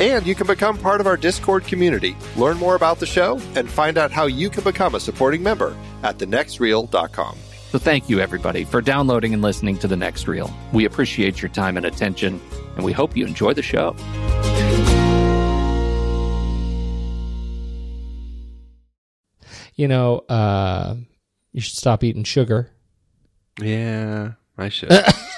And you can become part of our Discord community, learn more about the show, and find out how you can become a supporting member at thenextreel.com. So thank you, everybody, for downloading and listening to The Next Reel. We appreciate your time and attention, and we hope you enjoy the show. You know, uh, you should stop eating sugar. Yeah, I should.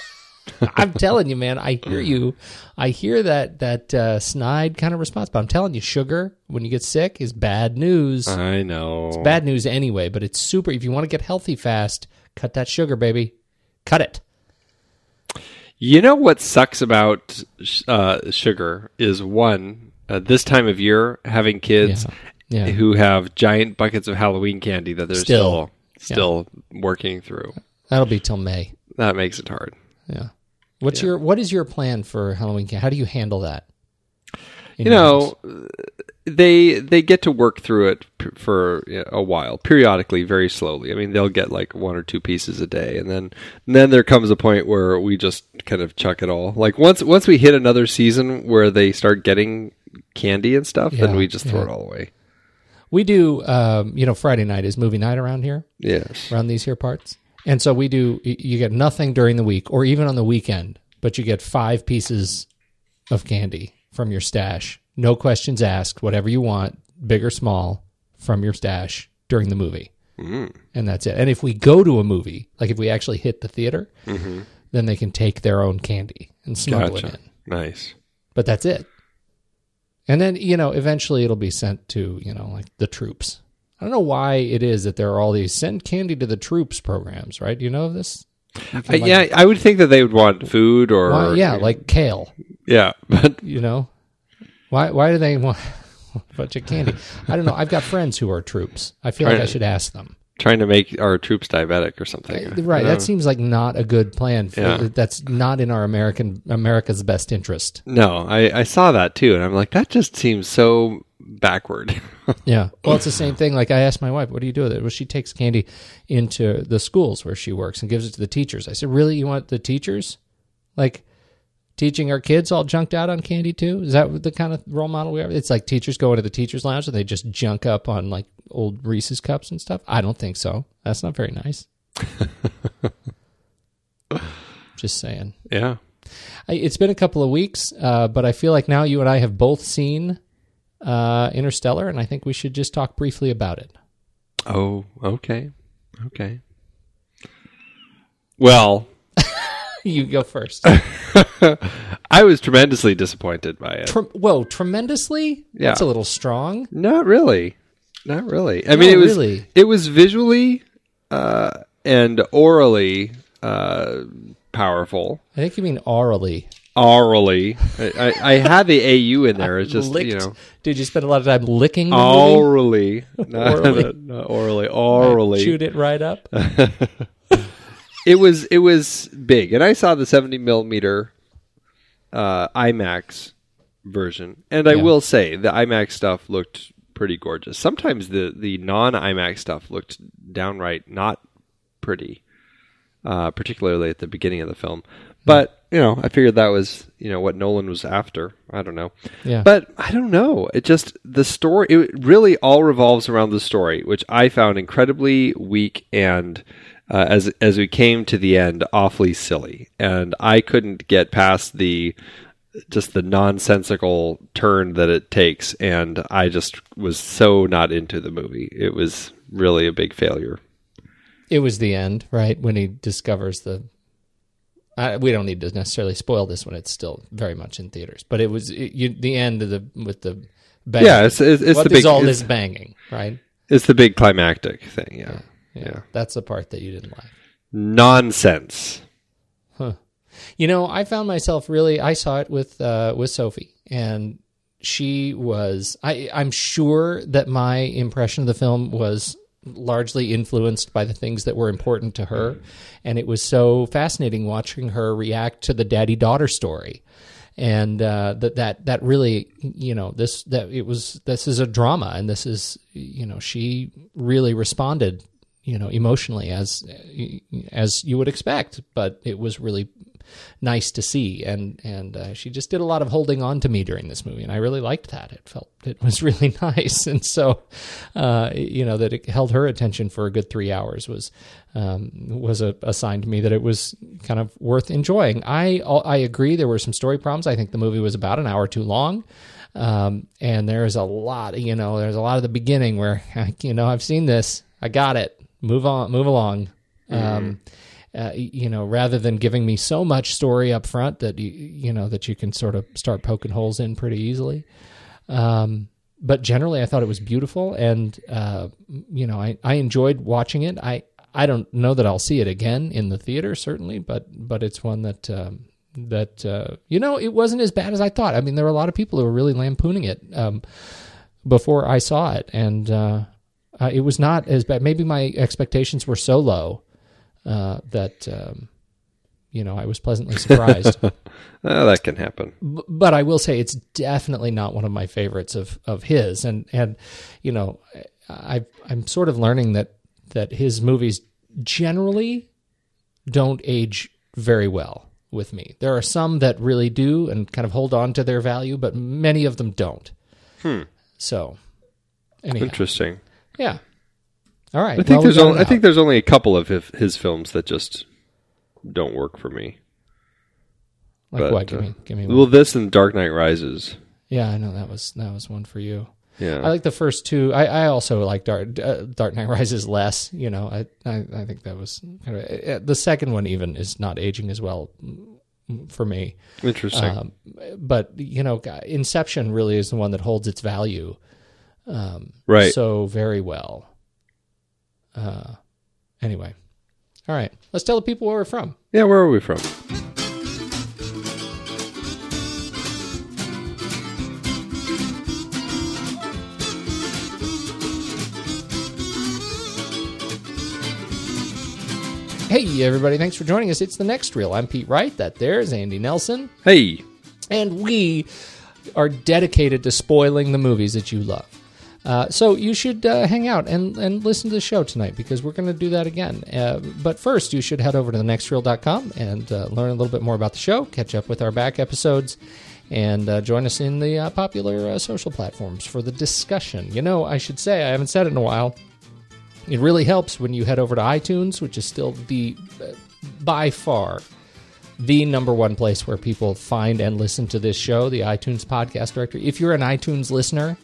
I'm telling you, man. I hear you. I hear that that uh, snide kind of response, but I'm telling you, sugar when you get sick is bad news. I know it's bad news anyway, but it's super. If you want to get healthy fast, cut that sugar, baby. Cut it. You know what sucks about uh, sugar is one uh, this time of year having kids yeah. Yeah. who have giant buckets of Halloween candy that they're still still, still yeah. working through. That'll be till May. That makes it hard. Yeah. What's yeah. your what is your plan for Halloween? How do you handle that? You know, they they get to work through it for a while, periodically, very slowly. I mean, they'll get like one or two pieces a day, and then and then there comes a point where we just kind of chuck it all. Like once once we hit another season where they start getting candy and stuff, yeah, then we just throw yeah. it all away. We do, um, you know, Friday night is movie night around here. Yes, around these here parts. And so we do, you get nothing during the week or even on the weekend, but you get five pieces of candy from your stash. No questions asked, whatever you want, big or small, from your stash during the movie. Mm. And that's it. And if we go to a movie, like if we actually hit the theater, mm-hmm. then they can take their own candy and smuggle gotcha. it in. Nice. But that's it. And then, you know, eventually it'll be sent to, you know, like the troops I don't know why it is that there are all these send candy to the troops programs, right? Do you know of this? Like, yeah, I would think that they would want food or why, yeah, like kale. Yeah, but you know, why why do they want a bunch of candy? I don't know. I've got friends who are troops. I feel like I should ask them. trying to make our troops diabetic or something. Eh, right. That seems like not a good plan. For, Yeah. That's not in our American America's best interest. no, I, I saw that too, and I'm like, that just seems so backward. Yeah. Well, it's the same thing. Like I asked my wife, "What do you do with it?" Well, she takes candy into the schools where she works and gives it to the teachers. I said, "Really? You want the teachers, like, teaching our kids all junked out on candy too? Is that the kind of role model we have? It's like teachers go into the teachers' lounge and they just junk up on like old Reese's cups and stuff. I don't think so. That's not very nice. just saying. yeah. I, it's been a couple of weeks, uh, but I feel like now you and I have both seen uh, Interstellar, and I think we should just talk briefly about it. Oh, okay. Okay. Well, You go first. I was tremendously disappointed by it. Trem- whoa, tremendously? Yeah. That's a little strong. Not really. Not really. I mean, No, it was really. it was visually uh, and orally uh, powerful. I think you mean orally. Orally, I, I, I had the AU in there. It's just Licked. you know Did you spend a lot of time licking the movie? orally, not Orally. not- not orally, orally. Chewed it right up. It was it was big, and I saw the seventy millimeter uh, IMAX version, and I Yeah. will say the IMAX stuff looked pretty gorgeous. Sometimes the the non IMAX stuff looked downright not pretty, uh, particularly at the beginning of the film. But you know, I figured that was you know what Nolan was after. I don't know. Yeah. But I don't know. It just the story. It really all revolves around the story, which I found incredibly weak and. Uh, as as we came to the end, awfully silly, and I couldn't get past the just the nonsensical turn that it takes, and I just was so not into the movie. It was really a big failure. It was the end, right? When he discovers the. I, we don't need to necessarily spoil this when it's still very much in theaters, but it was it, you, the end of the with the bang. Yeah, it's it's, it's what the is big all this banging, right? it's the big climactic thing. Yeah, yeah. That's the part that you didn't like. nonsense. You know, I found myself really. I saw it with uh, with Sophie, and she was. I I'm sure that my impression of the film was largely influenced by the things that were important to her, and it was so fascinating watching her react to the daddy daughter story. And uh, that that that really, you know, this that it was this is a drama, and this is, you know, she really responded, you know, emotionally as as you would expect, but it was really nice to see. And and uh, she just did a lot of holding on to me during this movie and I really liked that. It felt it was really nice. And so uh, you know that it held her attention for a good three hours was um, was a, a sign to me that it was kind of worth enjoying. I I agree there were some story problems. I think the movie was about an hour too long. Um, and there's a lot you know there's a lot of the beginning where you know I've seen this. I got it. Move on move along. Um, uh, you know, rather than giving me so much story up front that you, you know, that you can sort of start poking holes in pretty easily. Um, but generally, I thought it was beautiful, and uh, you know, I, I enjoyed watching it. I I don't know that I'll see it again in the theater, certainly, but but it's one that um, that uh, you know, it wasn't as bad as I thought. I mean, there were a lot of people who were really lampooning it um, before I saw it, and uh, uh, it was not as bad. Maybe my expectations were so low uh, that um, you know I was pleasantly surprised. Uh, that can happen. B- but I will say it's definitely not one of my favorites of of his, and and you know I I'm sort of learning that that his movies generally don't age very well with me. There are some that really do and kind of hold on to their value, but many of them don't. Hmm. So, anyhow, Interesting. yeah. All right. I think well, we only, I think there's only a couple of his, his films that just don't work for me. like but, what? Give uh, me, give me. One. Well, this and Dark Knight Rises. Yeah, I know that was that was one for you. Yeah. I like the first two. I, I also like Dark uh, Dark Knight Rises less. You know, I, I I think that was kind of uh, the second one. Even is not aging as well mm, for me. Interesting. Um, but you know, Inception really is the one that holds its value um, right. so very well. Uh, anyway, all right. Let's tell the people where we're from. yeah, where are we from? Hey, everybody, thanks for joining us. It's the next reel. I'm Pete Wright. That there's Andy Nelson. Hey, And we are dedicated to spoiling the movies that you love. Uh, so you should uh, hang out and, and listen to the show tonight because we're going to do that again. Uh, but first, you should head over to thenextreel.com and uh, learn a little bit more about the show, catch up with our back episodes, and uh, join us in the popular social platforms for the discussion. You know, I should say, I haven't said it in a while. It really helps when you head over to iTunes, which is still the by far the number one place where people find and listen to this show, the iTunes podcast directory. If you're an iTunes listener,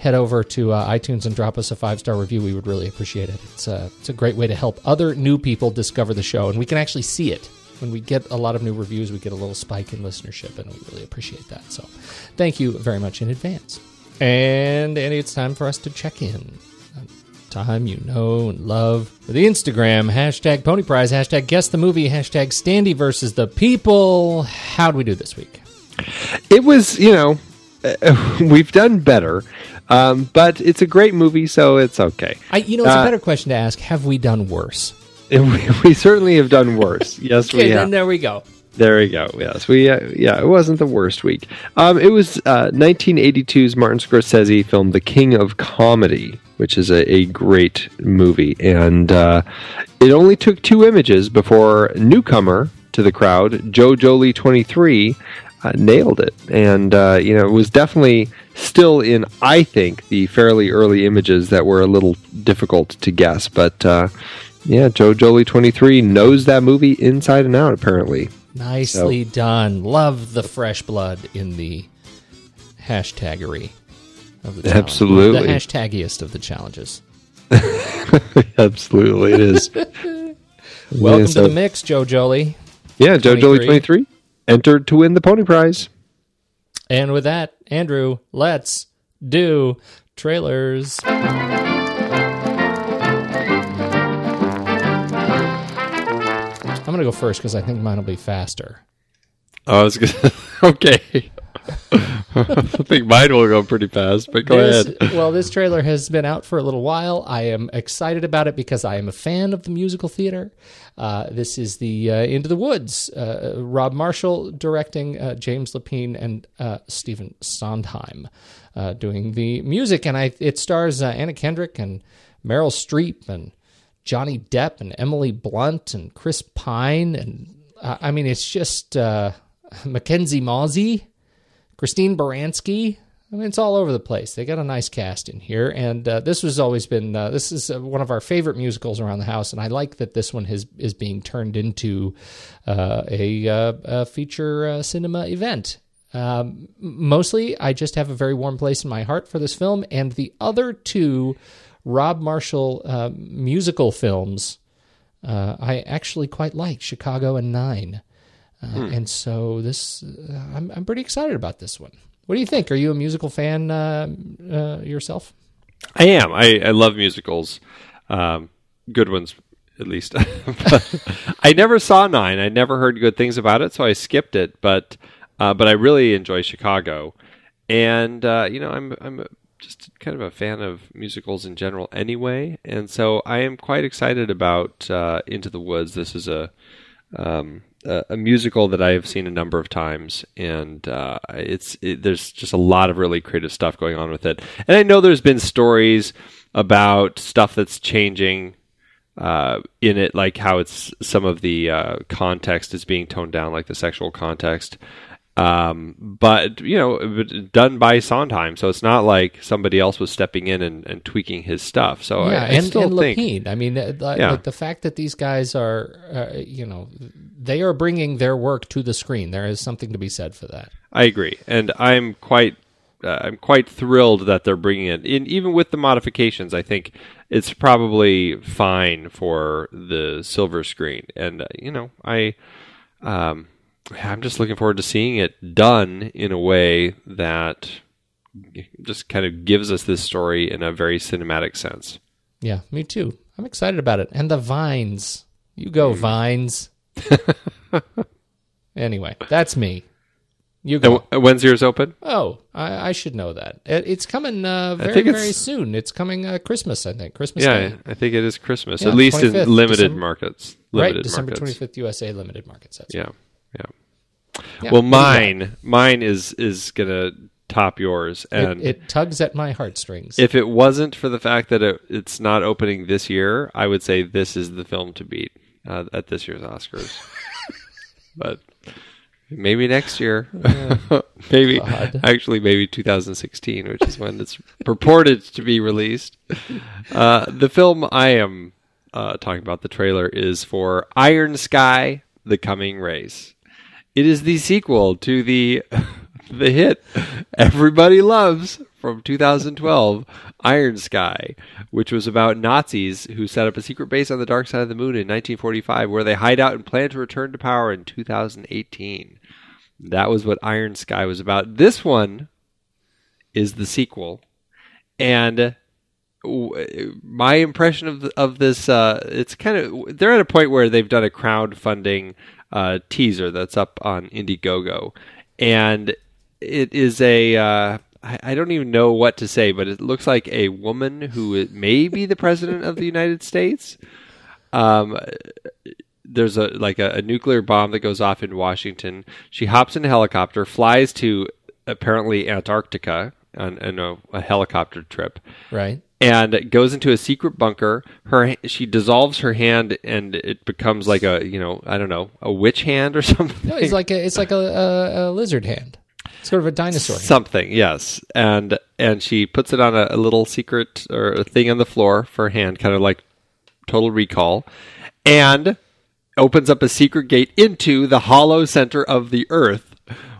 head over to uh, iTunes and drop us a five star review. We would really appreciate it. It's a, it's a great way to help other new people discover the show, and we can actually see it. When we get a lot of new reviews, we get a little spike in listenership, and we really appreciate that. So, thank you very much in advance. And Andy, it's time for us to check in. Time you know and love for the Instagram hashtag Pony Prize hashtag Guess the Movie hashtag Standy versus the People. How do we do this week? it was you know uh, we've done better, um, but it's a great movie, so it's okay. I, you know, it's a Uh, better question to ask. Have we done worse? We, we certainly have done worse. Yes, we have. then there we go. There we go. Yes, we. Uh, yeah, it wasn't the worst week. Um, it was uh, 1982's Martin Scorsese film *The King of Comedy*, which is a, a great movie, and uh, it only took two images before newcomer to the crowd, Joe Jolie, 23, uh, nailed it, and uh, you know it was definitely still in, I think, the fairly early images that were a little difficult to guess, but. Uh, yeah, Joe Jolie 23 knows that movie inside and out, apparently. Nicely done. Love the fresh blood in the hashtaggery of the challenge. Absolutely. The hashtaggiest of the challenges. Absolutely, it is. Welcome yeah, to the mix, Joe Jolie. Yeah, Joe Jolie 23. 23 entered to win the Pony Prize. And with that, Andrew, let's do trailers. I'm going to go first because I think mine will be faster. Oh, I was gonna. okay. I think mine will go pretty fast, but go This- ahead. Well, this trailer has been out for a little while. I am excited about it because I am a fan of the musical theater. Uh, this is the uh, Into the Woods. Uh, Rob Marshall directing, uh, James Lapine and uh, Stephen Sondheim uh, doing the music, and I it stars uh, Anna Kendrick and Meryl Streep and Johnny Depp and Emily Blunt and Chris Pine and uh, I mean it's just uh, MacKenzie Mauzy. Christine Baranski. I mean, it's all over the place. They got a nice cast in here, and uh, this has always been uh, this is uh, one of our favorite musicals around the house, and I like that this one has is being turned into uh, a, uh, a feature uh, cinema event. Um, mostly, I just have a very warm place in my heart for this film, and the other two Rob Marshall musical films I actually quite like Chicago and Nine. Uh, And so this, uh, I'm, I'm pretty excited about this one. What do you think? Are you a musical fan uh, uh, yourself? I am. I, I love musicals. Um, good ones, at least. I never saw Nine. I never heard good things about it, so I skipped it. But uh, but I really enjoy Chicago, and uh, you know I'm I'm just kind of a fan of musicals in general anyway, and so I am quite excited about uh, Into the Woods. This is a um, a, a musical that I have seen a number of times, and uh, it's it, there's just a lot of really creative stuff going on with it. And I know there's been stories about stuff that's changing uh, in it, like how it's some of the uh, context is being toned down, like the sexual context. Um, but you know, done by Sondheim, so it's not like somebody else was stepping in and, and tweaking his stuff. So yeah, I, I and, still and think Lapine. I mean, uh, like, Yeah. like the fact that these guys are, uh, you know, they are bringing their work to the screen. There is something to be said for that. I agree, and I'm quite uh, I'm quite thrilled that they're bringing it in, even with the modifications. I think it's probably fine for the silver screen, and uh, you know, I um, I'm just looking forward to seeing it done in a way that just kind of gives us this story in a very cinematic sense. Yeah, me too. I'm excited about it. And the vines. You go, vines. anyway, that's me. You go. w- when's yours open? Oh, I, I should know that. It, it's coming uh, very, think it's- very soon. It's coming uh, Christmas, I think. Christmas Yeah, Day. I think it is Christmas. Yeah, At least in limited December- markets. Right, December 25th, USA limited markets. That's Yeah, yeah. Yeah, well, what do you got? mine, mine is is gonna top yours, and It, it tugs at my heartstrings. if it wasn't for the fact that it, it's not opening this year, I would say this is the film to beat uh, at this year's Oscars. but maybe next year, maybe God. actually maybe 2016, which is when it's purported to be released. Uh, the film I am uh, talking about, the trailer, is for Iron Sky: The Coming Race. It is the sequel to the the hit everybody loves from 2012, Iron Sky, which was about Nazis who set up a secret base on the dark side of the moon in 1945, where they hide out and plan to return to power in 2018. That was what Iron Sky was about. This one is the sequel, and my impression of of this uh, it's kind of they're at a point where they've done a crowdfunding uh, teaser that's up on Indiegogo, and it is a uh, I, I don't even know what to say, but it looks like a woman who may be the president of the United States. Um, there's a like a, a nuclear bomb that goes off in Washington. She hops in a helicopter, flies to apparently Antarctica on, on a, a helicopter trip, right? and goes into a secret bunker. Her she dissolves her hand, and it becomes like a you know I don't know a witch hand or something. No, it's like a, it's like a, a, a lizard hand. Sort of a dinosaur. Something yes. And and she puts it on a, a little secret or a thing on the floor for her hand kind of like total recall and opens up a secret gate into the hollow center of the earth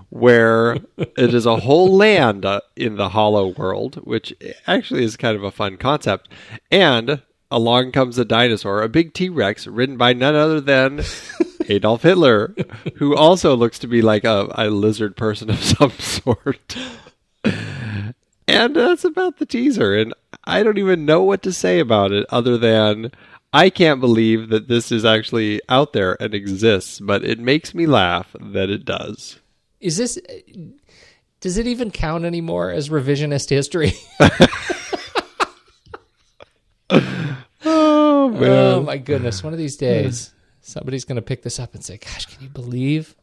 where it is a whole land uh, in the hollow world which actually is kind of a fun concept. And along comes a dinosaur a big t-rex ridden by none other than Adolf Hitler, who also looks to be like a, a lizard person of some sort. and that's about the teaser. And I don't even know what to say about it other than I can't believe that this is actually out there and exists, but it makes me laugh that it does. Is this? Does it even count anymore as revisionist history? Oh, man. oh my goodness! One of these days, somebody's going to pick this up and say, "Gosh, can you believe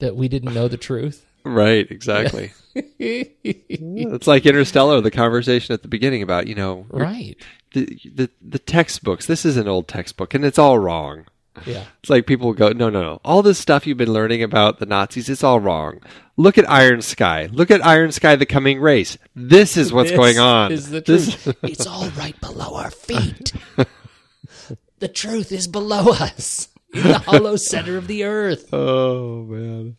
that we didn't know the truth?" Right, exactly. it's like Interstellar, the conversation at the beginning about, you know, right? the, the, the textbooks. This is an old textbook and it's all wrong. Yeah. It's like people go, no, no, no. All this stuff you've been learning about the Nazis, it's all wrong. Look at Iron Sky. Look at Iron Sky, the coming race. This is what's This going on. Is the This- truth? it's all right below our feet. the truth is below us, in the hollow center of the earth. oh man,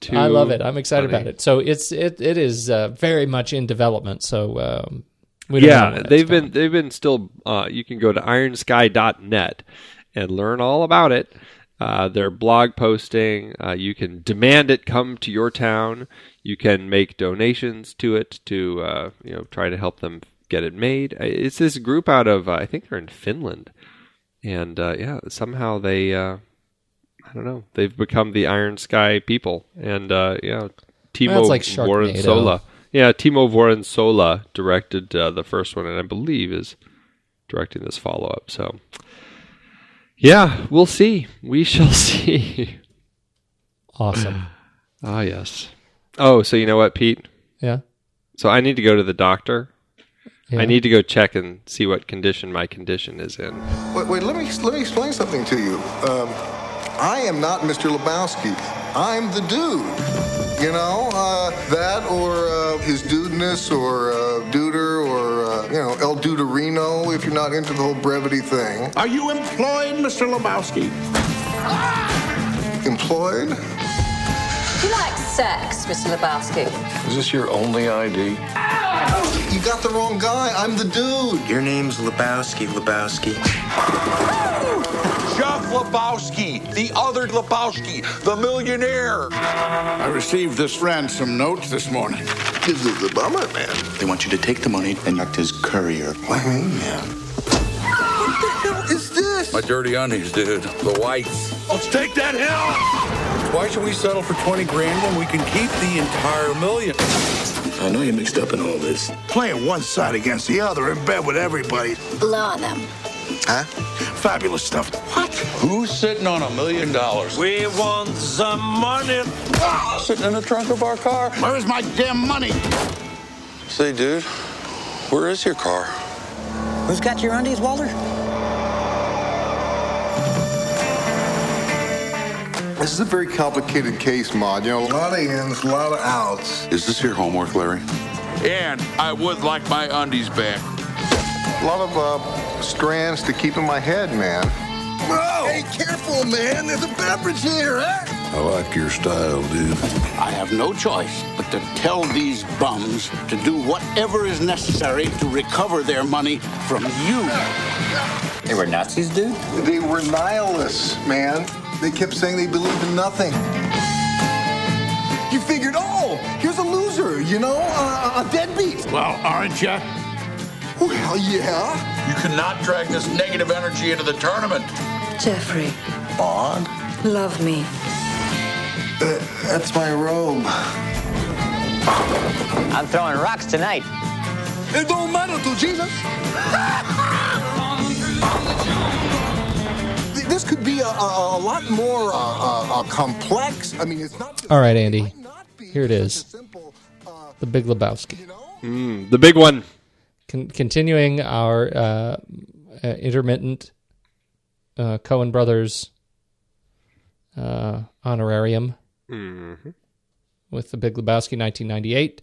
Too I love it. I'm excited funny. about it. So it's it it is uh, very much in development. So um, we don't Yeah, when they've coming. been they've been still. Uh, you can go to ironsky.net and learn all about it. Uh, their blog posting. Uh, you can demand it come to your town. You can make donations to it to uh, you know try to help them get it made. Uh, It's this group out of uh, I think they're in Finland, and uh, yeah, somehow they uh, I don't know they've become the Iron Sky people, and uh, yeah, Timo like. Yeah, Timo Vuorensola directed uh, the first one, and I believe is directing this follow up. So, yeah, we'll see. We shall see. awesome. Ah, yes. Oh, so you know what, Pete? Yeah. So I need to go to the doctor. Yeah. I need to go check and see what condition my condition is in. Wait, wait, let me let me explain something to you. Um, I am not Mr. Lebowski. I'm the dude. You know, uh, that or uh, his dudeness or uh, duder or, uh, you know, El Duderino if you're not into the whole brevity thing. Are you employed, Mr. Lebowski? Employed? Do you like sex, Mr. Lebowski? Is this your only ID? You got the wrong guy. I'm the dude. Your name's Lebowski, Lebowski. Jeff Lebowski, the other Lebowski, the millionaire. I received this ransom note this morning. This is a bummer, man. They want you to take the money and act as courier. What do you mean, man? What the hell is this? My dirty undies, dude. The whites. Let's take that hill. Why should we settle for 20 grand when we can keep the entire million? I know you're mixed up in all this. Playing one side against the other in bed with everybody. Blow on them. Huh? Fabulous stuff. What? Who's sitting on a million dollars? We want the money. Ah, sitting in the trunk of our car. Where's my damn money? Say, dude, where is your car? Who's got your undies, Walter? This is a very complicated case, Maud. You know, a lot of ins, a lot of outs. Is this your homework, Larry? And I would like my undies back. A lot of uh, strands to keep in my head, man. Whoa! Hey, careful, man. There's a beverage here, huh? I like your style, dude. I have no choice but to tell these bums to do whatever is necessary to recover their money from you. They were Nazis, dude? They were nihilists, man. They kept saying they believed in nothing. You figured, oh, here's a loser, you know, uh, a deadbeat. Well, aren't you? Well, yeah. You cannot drag this negative energy into the tournament. Jeffrey, Bond? love me. Uh, that's my robe. I'm throwing rocks tonight. It don't matter to Jesus. this could be a, a, a lot more uh, uh, uh, complex. I mean, it's not. Just, All right, Andy. might not be Here it is. simple, uh, The Big Lebowski. you know? Mm, the big one. Con- continuing our uh, uh, intermittent uh, Coen Brothers uh, honorarium with The Big Lebowski, 1998.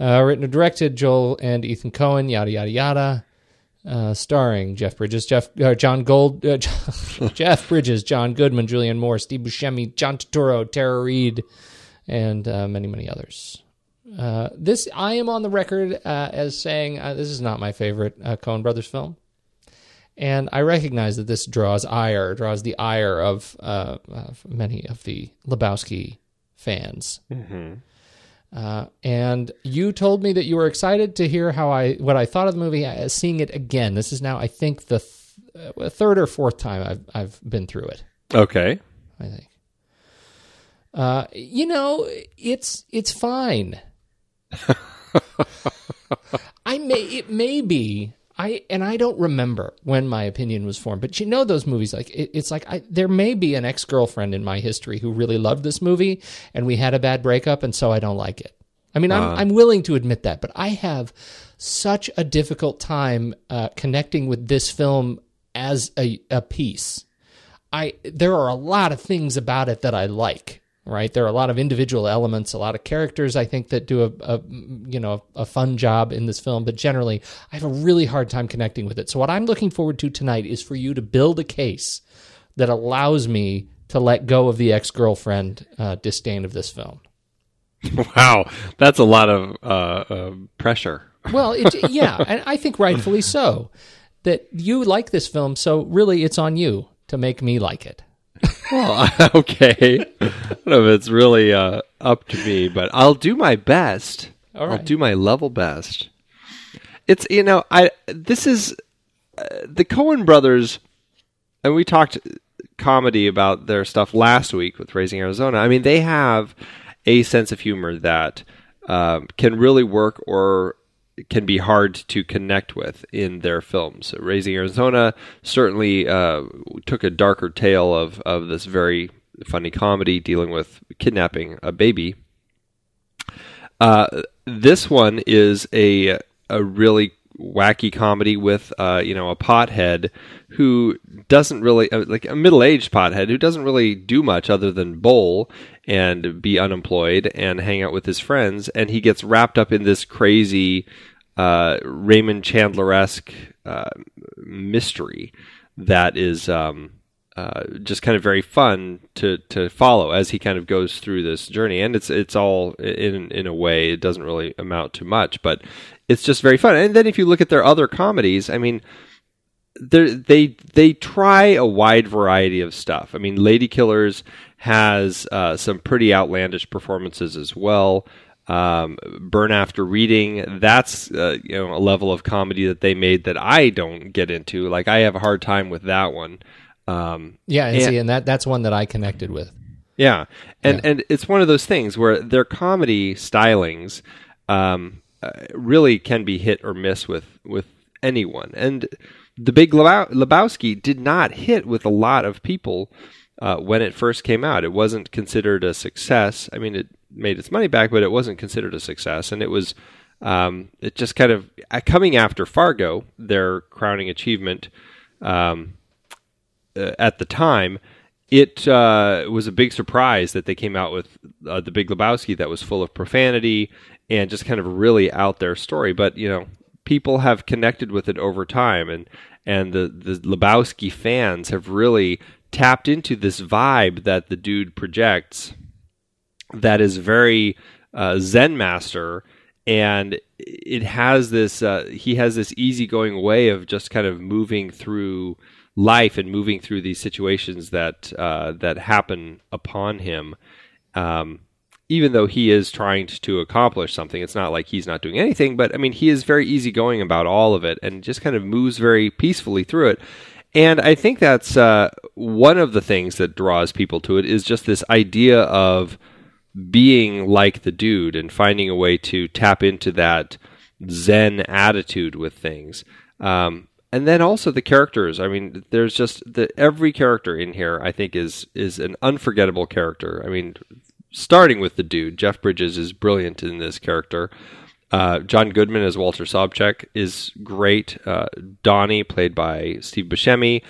Uh, written and directed Joel and Ethan Coen, yada, yada, yada. Uh, starring Jeff Bridges, Jeff uh, John Gold, uh, Jeff Bridges, John Goodman, Julianne Moore, Steve Buscemi, John Turturro, Tara Reid, and uh, many, many others. Uh, this I am on the record uh, as saying this is not my favorite uh, Coen Brothers film, and I recognize that this draws ire, draws the ire of, of many of the Lebowski fans. Uh, and you told me that you were excited to hear how I what I thought of the movie. Uh, seeing it again, this is now I think the th- uh, third or fourth time I've I've been through it. Okay. I think. Uh, you know, it's it's fine. I may it may be I and I don't remember when my opinion was formed, but you know those movies like it, it's like I, there may be an ex girlfriend in my history who really loved this movie, and we had a bad breakup, and so I don't like it. I mean, I'm I'm willing to admit that, but I have such a difficult time uh, connecting with this film as a a piece. I there are a lot of things about it that I like. Right, there are a lot of individual elements, a lot of characters. I think that do a, a you know a fun job in this film, but generally, I have a really hard time connecting with it. So, what I'm looking forward to tonight is for you to build a case that allows me to let go of the ex girlfriend uh, disdain of this film. Wow, that's a lot of uh, uh, pressure. Well, it, yeah, and I think rightfully so. That you like this film, so really, it's on you to make me like it. Well, okay. I don't know if it's really uh, up to me, but I'll do my best. I'll do my level best. It's you know I this is uh, the Coen brothers, and we talked comedy about their stuff last week with Raising Arizona. I mean, they have a sense of humor that um, can really work or can be hard to connect with in their films. Raising Arizona certainly uh, took a darker tale of, of this very funny comedy dealing with kidnapping a baby. Uh, this one is a a really wacky comedy with uh, you know a pothead who doesn't really uh, like a middle aged pothead who doesn't really do much other than bowl and be unemployed and hang out with his friends, and he gets wrapped up in this crazy uh, Raymond Chandler esque uh, mystery that is. Um, uh, just kind of very fun to to follow as he kind of goes through this journey, and it's it's all in in a way it doesn't really amount to much, but it's just very fun. And then if you look at their other comedies, I mean, they they try a wide variety of stuff. I mean, Lady Killers has uh, some pretty outlandish performances as well. Um, Burn After Reading, that's uh, you know a level of comedy that they made that I don't get into. Like I have a hard time with that one. Um, Yeah, and, see, and that that's one that I connected with. Yeah, and and it's one of those things where their comedy stylings um, uh, really can be hit or miss with with anyone. And the Big Lebow- Lebowski did not hit with a lot of people uh, when it first came out. It wasn't considered a success. I mean, it made its money back, but it wasn't considered a success, and it was. Um, it just kind of uh, coming after Fargo, their crowning achievement um, uh, at the time it uh, was a big surprise that they came out with uh, the Big Lebowski that was full of profanity and just kind of really out there story. But you know, people have connected with it over time, and and the the Lebowski fans have really tapped into this vibe that the dude projects. That is very uh, Zen master, and it has this. Uh, he has this easygoing way of just kind of moving through life and moving through these situations that uh, that happen upon him. Um, even though he is trying to accomplish something, it's not like he's not doing anything. But I mean, he is very easygoing about all of it and just kind of moves very peacefully through it. And I think that's uh, one of the things that draws people to it is just this idea of being like the dude and finding a way to tap into that Zen attitude with things. Um, and then also the characters. I mean, there's just the every character in here. I think is is an unforgettable character. I mean, starting with the dude, Jeff Bridges is brilliant in this character. Uh, John Goodman as Walter Sobchak is great. Uh, Donnie, played by Steve Buscemi.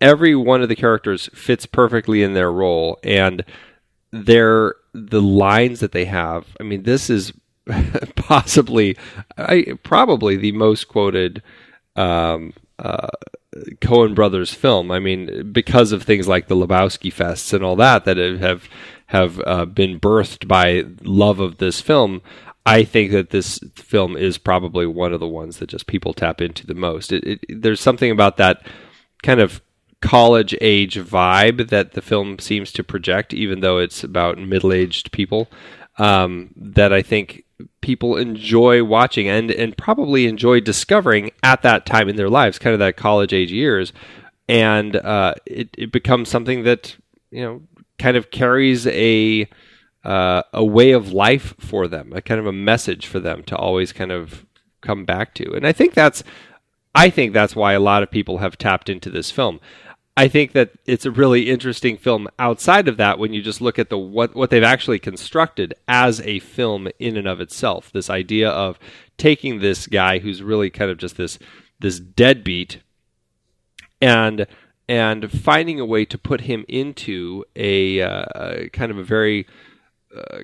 Every one of the characters fits perfectly in their role, and their the lines that they have. I mean, this is possibly, I probably the most quoted um, uh, Coen Brothers film. I mean, because of things like the Lebowski fests and all that that have have uh, been birthed by love of this film. I think that this film is probably one of the ones that just people tap into the most. It, it, there's something about that kind of college age vibe that the film seems to project, even though it's about middle aged people. Um, that I think people enjoy watching and and probably enjoy discovering at that time in their lives, kind of that college age years, and uh, it it becomes something that you know kind of carries a uh, a way of life for them, a kind of a message for them to always kind of come back to, and I think that's I think that's why a lot of people have tapped into this film. I think that it's a really interesting film outside of that when you just look at the what what they've actually constructed as a film in and of itself. This idea of taking this guy who's really kind of just this this deadbeat and and finding a way to put him into a uh, kind of a very uh,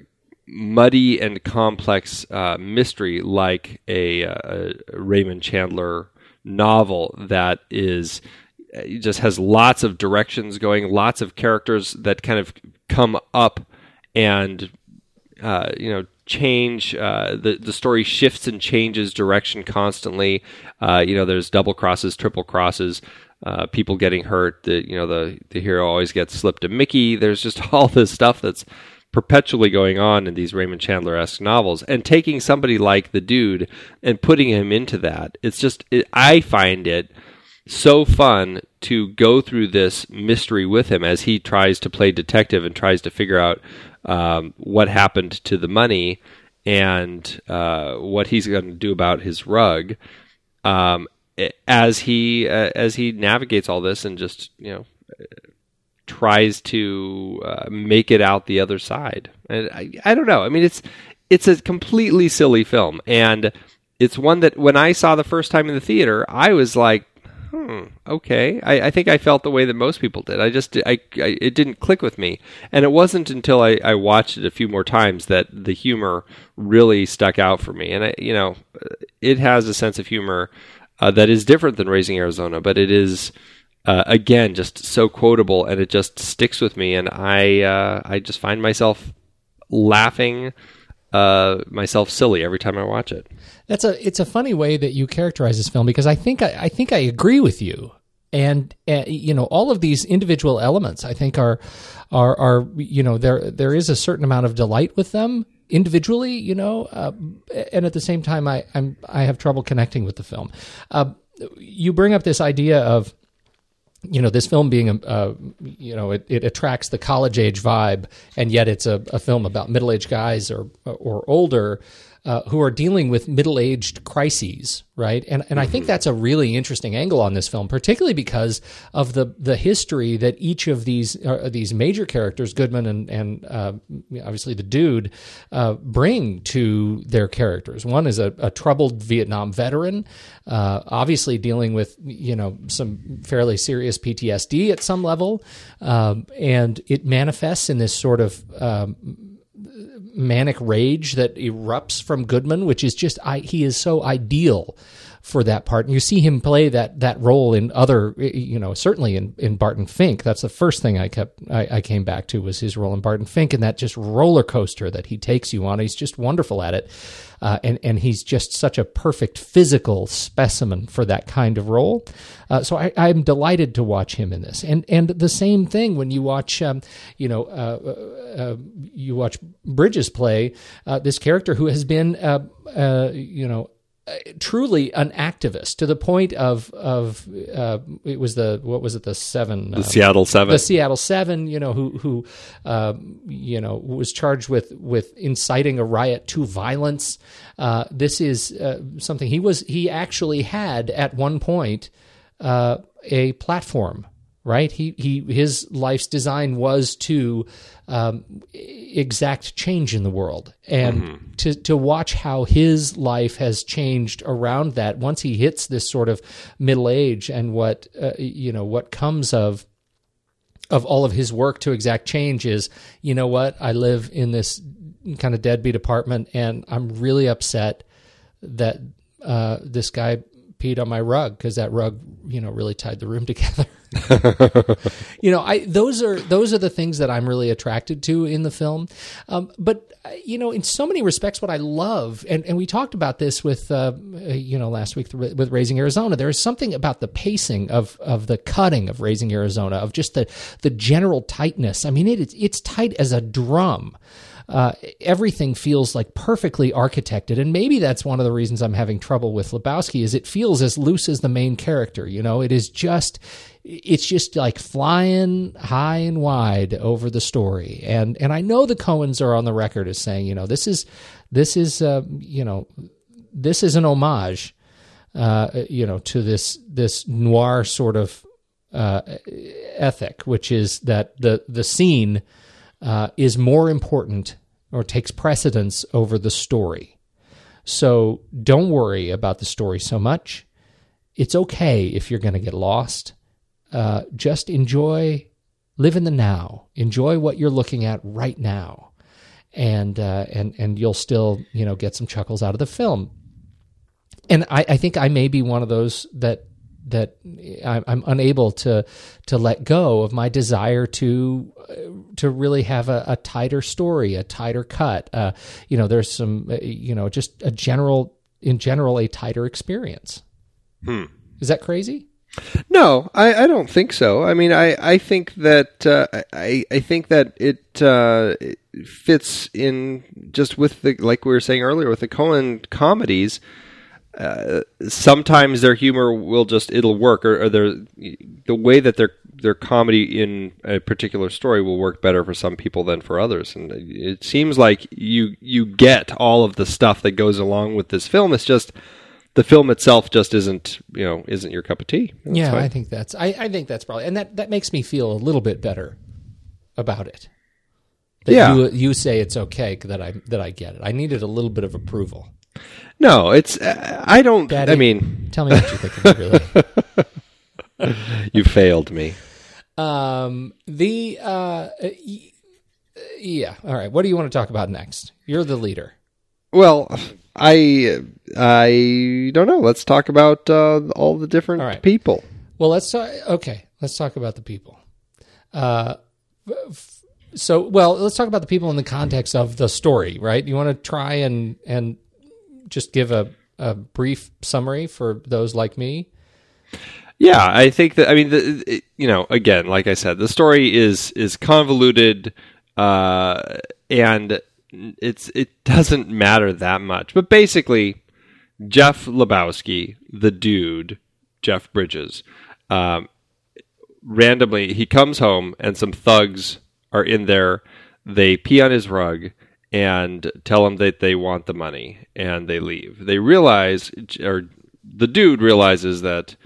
muddy and complex uh, mystery like a, uh, a Raymond Chandler novel that is it just has lots of directions going, lots of characters that kind of come up and uh, you know change. Uh, the the story shifts and changes direction constantly. Uh, you know, there's double crosses, triple crosses. Uh, people getting hurt. The you know the the hero always gets slipped to Mickey. There's just all this stuff that's perpetually going on in these Raymond Chandler esque novels, and taking somebody like the dude and putting him into that. It's just it, I find it so fun to go through this mystery with him as he tries to play detective and tries to figure out um, what happened to the money and uh, what he's going to do about his rug. Um, as he uh, as he navigates all this and just you know tries to uh, make it out the other side. And I, I don't know. I mean, it's it's a completely silly film, and it's one that when I saw the first time in the theater, I was like, hmm, okay. I, I, think I felt the way that most people did. I just, I, I it didn't click with me. And it wasn't until I, I watched it a few more times that the humor really stuck out for me. And I, you know, it has a sense of humor uh, that is different than Raising Arizona, but it is, uh, again, just so quotable and it just sticks with me. And I, uh, I just find myself laughing uh, myself silly every time I watch it. That's a it's a funny way that you characterize this film because I think I, I think I agree with you. And uh, you know all of these individual elements I think are are are you know there there is a certain amount of delight with them individually you know uh, and at the same time I I'm I have trouble connecting with the film. Uh, you bring up this idea of you know this film being a, a you know it, it attracts the college age vibe and yet it's a, a film about middle aged guys or or older uh, who are dealing with middle aged crises, right? And and I think that's a really interesting angle on this film, particularly because of the the history that each of these uh, these major characters, Goodman and and uh, obviously the dude, uh, bring to their characters. One is a, a troubled Vietnam veteran, uh, obviously dealing with you know some fairly serious PTSD at some level, um, and it manifests in this sort of um, manic rage that erupts from Goodman, which is just I, he is so ideal for that part. And you see him play that that role in other, you know, certainly in, in Barton Fink. That's the first thing I kept I, I, came back to was his role in Barton Fink and that just roller coaster that he takes you on. He's just wonderful at it. Uh, and and he's just such a perfect physical specimen for that kind of role. Uh, so I, am delighted to watch him in this. And and the same thing when you watch, um, you know, uh, uh, uh you watch Bridges play uh, this character who has been, you know truly an activist to the point of of uh, it was the what was it the seven the um, Seattle Seven the Seattle Seven you know who who uh, you know was charged with with inciting a riot to violence. Uh, this is uh, something he was he actually had at one point uh, a platform right? He he his life's design was to um, exact change in the world, and mm-hmm. to to watch how his life has changed around that. Once he hits this sort of middle age, and what uh, you know what comes of of all of his work to exact change is, you know what? I live in this kind of deadbeat apartment, and I'm really upset that uh, this guy peed on my rug because that rug, you know, really tied the room together. you know, I those are those are the things that I'm really attracted to in the film. Um, but uh, you know, in so many respects, what I love, and, and we talked about this with uh, you know last week with Raising Arizona. There is something about the pacing of of the cutting of Raising Arizona, of just the the general tightness. I mean, it, it's tight as a drum uh, everything feels like perfectly architected. And maybe that's one of the reasons I'm having trouble with Lebowski is it feels as loose as the main character. You know, it is just, it's just like flying high and wide over the story. And, and I know the Coens are on the record as saying, you know, this is, this is, uh, you know, this is an homage, uh, you know, to this, this noir sort of, uh, ethic, which is that the, the scene, uh, is more important or takes precedence over the story. So don't worry about the story so much. It's okay if you're going to get lost. Uh, just enjoy, live in the now. Enjoy what you're looking at right now, and uh, and and you'll still you know get some chuckles out of the film. And I, I think I may be one of those that that I'm unable to to let go of my desire to to really have a, a tighter story, a tighter cut. Uh, you know, there's some, uh, you know, just a general, in general, a tighter experience. Hmm. Is that crazy? No, I, I don't think so. I mean, I, I think that uh, I I think that it, uh, it fits in just with the like we were saying earlier with the Coen comedies uh, sometimes their humor will just it'll work, or, or their the way that their their comedy in a particular story will work better for some people than for others. And it seems like you you get all of the stuff that goes along with this film. It's just the film itself just isn't you know isn't your cup of tea. That's yeah, fine. I think that's I, I think that's probably and that that makes me feel a little bit better about it. That yeah, you, you say it's okay that I that I get it. I needed a little bit of approval. No, it's. Uh, I don't. Daddy, I mean, tell me what you think. really, you failed me. Um. The. Uh. Yeah. All right. What do you want to talk about next? You're the leader. Well, I. I don't know. Let's talk about uh, all the different all right. people. Well, let's. Talk, okay. Let's talk about the people. Uh. So, well, let's talk about the people in the context of the story, right? You want to try and and just give a, a brief summary for those like me? Yeah, I think that I mean, the, it, you know, again, like I said, the story is is convoluted, uh, and it's it doesn't matter that much. But basically, Jeff Lebowski, the dude, Jeff Bridges, um, randomly he comes home and some thugs are in there. They pee on his rug and tell him that they want the money and they leave. They realize, or the dude realizes that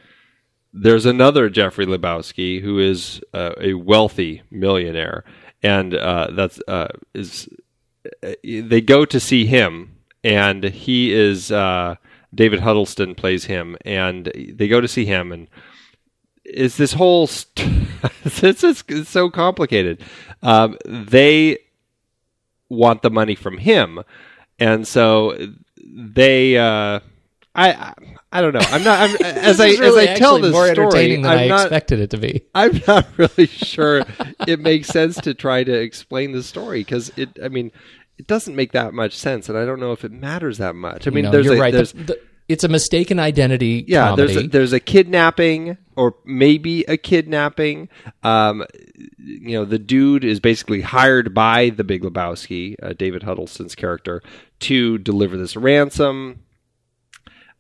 there's another Jeffrey Lebowski who is uh, a wealthy millionaire, and uh, that's uh, is they go to see him, and he is uh, David Huddleston plays him, and they go to see him, and it's this whole st- it's, it's, it's so complicated. Um, they want the money from him, and so they. Uh, I, I don't know. I'm not. I'm, as I really as I tell this more story, entertaining than I'm I not, expected it to be. I'm not really sure it makes sense to try to explain the story because it. I mean, it doesn't make that much sense, and I don't know if it matters that much. I mean, no, there's a, right. There's, The- the- it's a mistaken identity. yeah, comedy. there's a, there's a kidnapping or maybe a kidnapping. Um, you know, the dude is basically hired by the Big Lebowski, uh, David Huddleston's character, to deliver this ransom.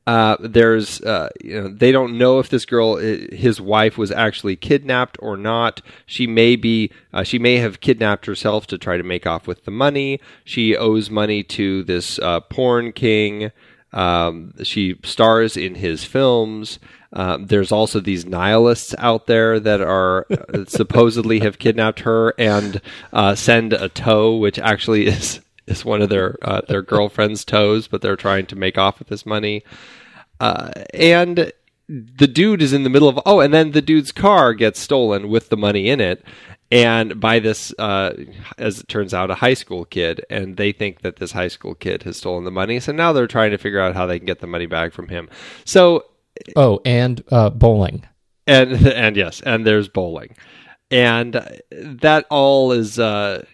Uh, there's, uh, you know, they don't know if this girl, his wife, was actually kidnapped or not. She may be, uh, she may have kidnapped herself to try to make off with the money. She owes money to this uh, porn king. Um, she stars in his films. Um, there's also these nihilists out there that are uh, supposedly have kidnapped her and send a tow, which actually is is one of their uh, their girlfriend's toes, but they're trying to make off with this money. Uh, and the dude is in the middle of oh, and then the dude's car gets stolen with the money in it, and by this, uh, as it turns out, a high school kid, and they think that this high school kid has stolen the money. So now they're trying to figure out how they can get the money back from him. So oh, and uh, bowling. and and yes, and there's bowling, and that all is uh,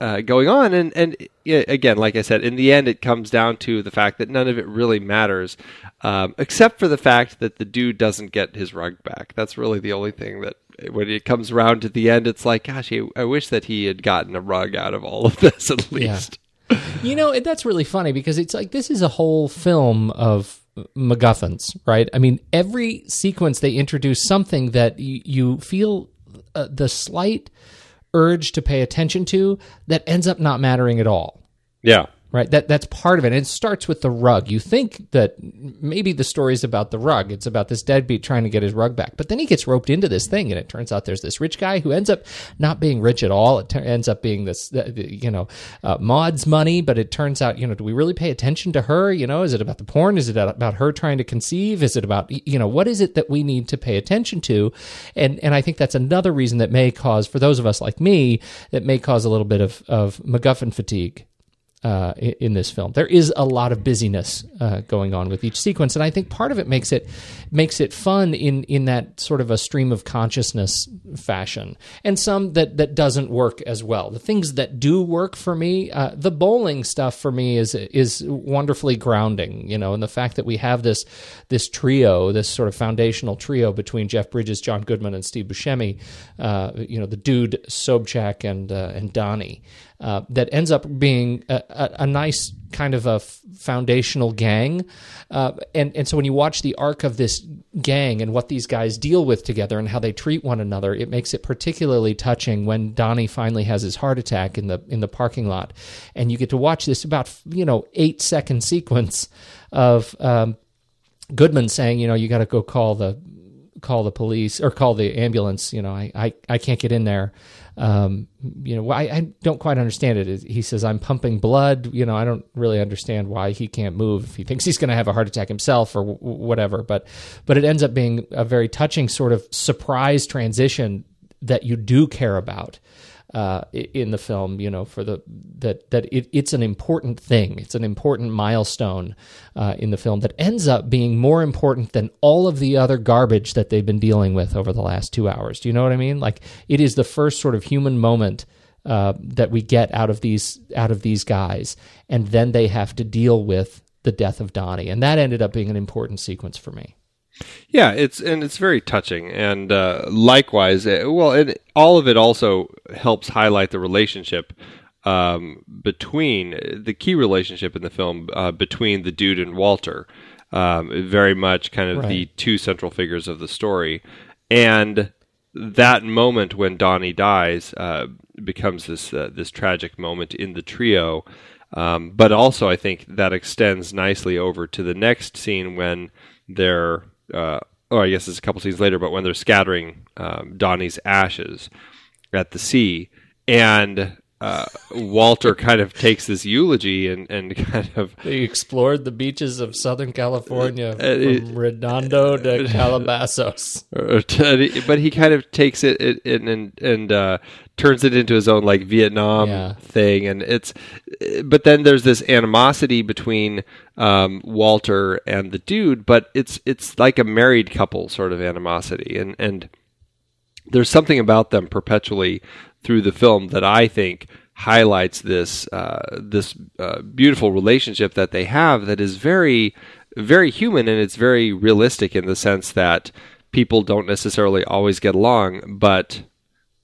uh, going on. And and again, like I said, in the end, it comes down to the fact that none of it really matters, um, except for the fact that the dude doesn't get his rug back. That's really the only thing that. When it comes around to the end, it's like, gosh, I wish that he had gotten a rug out of all of this at Yeah. least. You know, that's really funny because it's like this is a whole film of MacGuffins, right? I mean, every sequence they introduce something that you, you feel uh, the slight urge to pay attention to that ends up not mattering at all. Yeah. Right, that that's part of it. And it starts with the rug. You think that maybe the story's about the rug. It's about this deadbeat trying to get his rug back. But then he gets roped into this thing, and it turns out there's this rich guy who ends up not being rich at all. It ends up being this, uh, you know, uh, Maud's money. But it turns out, you know, do we really pay attention to her? You know, is it about the porn? Is it about her trying to conceive? Is it about, you know, what is it that we need to pay attention to? And and I think that's another reason that may cause, for those of us like me, that may cause a little bit of of MacGuffin fatigue uh, in this film. There is a lot of busyness uh, going on with each sequence, and I think part of it makes it makes it fun in in that sort of a stream of consciousness fashion, and some that that doesn't work as well. The things that do work for me, uh, the bowling stuff for me is is wonderfully grounding, you know, and the fact that we have this this trio, this sort of foundational trio between Jeff Bridges, John Goodman, and Steve Buscemi, uh, you know, the dude Sobchak and uh, and Donnie uh, that ends up being a, a, a nice kind of a f- foundational gang. Uh, and, and so when you watch the arc of this gang and what these guys deal with together and how they treat one another, it makes it particularly touching when Donnie finally has his heart attack in the in the parking lot, and you get to watch this about you know eight second sequence of um, Goodman saying, you know, you got to go call the call the police or call the ambulance. You know, I I, I can't get in there. Um, you know, I, I don't quite understand it. He says I'm pumping blood. You know, I don't really understand why he can't move. If he thinks he's going to have a heart attack himself or w- whatever, but but it ends up being a very touching sort of surprise transition that you do care about uh, in the film, you know, for the that that it, it's an important thing. It's an important milestone uh, in the film that ends up being more important than all of the other garbage that they've been dealing with over the last two hours. Do you know what I mean? Like it is the first sort of human moment uh, that we get out of these out of these guys, and then they have to deal with the death of Donnie, and that ended up being an important sequence for me. Yeah, it's and it's very touching, and uh, likewise, uh, well, and all of it also helps highlight the relationship um, between the key relationship in the film uh, between the dude and Walter. Um, very much kind of the two central figures of the story, and that moment when Donnie dies uh, becomes this uh, this tragic moment in the trio. Um, but also, I think that extends nicely over to the next scene when they're, uh, oh, I guess it's a couple scenes later, but when they're scattering um, Donnie's ashes at the sea, and uh, Walter kind of takes this eulogy and, and kind of He explored the beaches of Southern California it- from Redondo to Calabasas. but he kind of takes it, it, it and and uh, turns it into his own like Vietnam Yeah. thing, and it's. But then there's this animosity between um, Walter and the dude, but it's it's like a married couple sort of animosity, and and there's something about them perpetually through the film that I think highlights this uh, this uh, beautiful relationship that they have that is very very human and it's very realistic in the sense that people don't necessarily always get along, but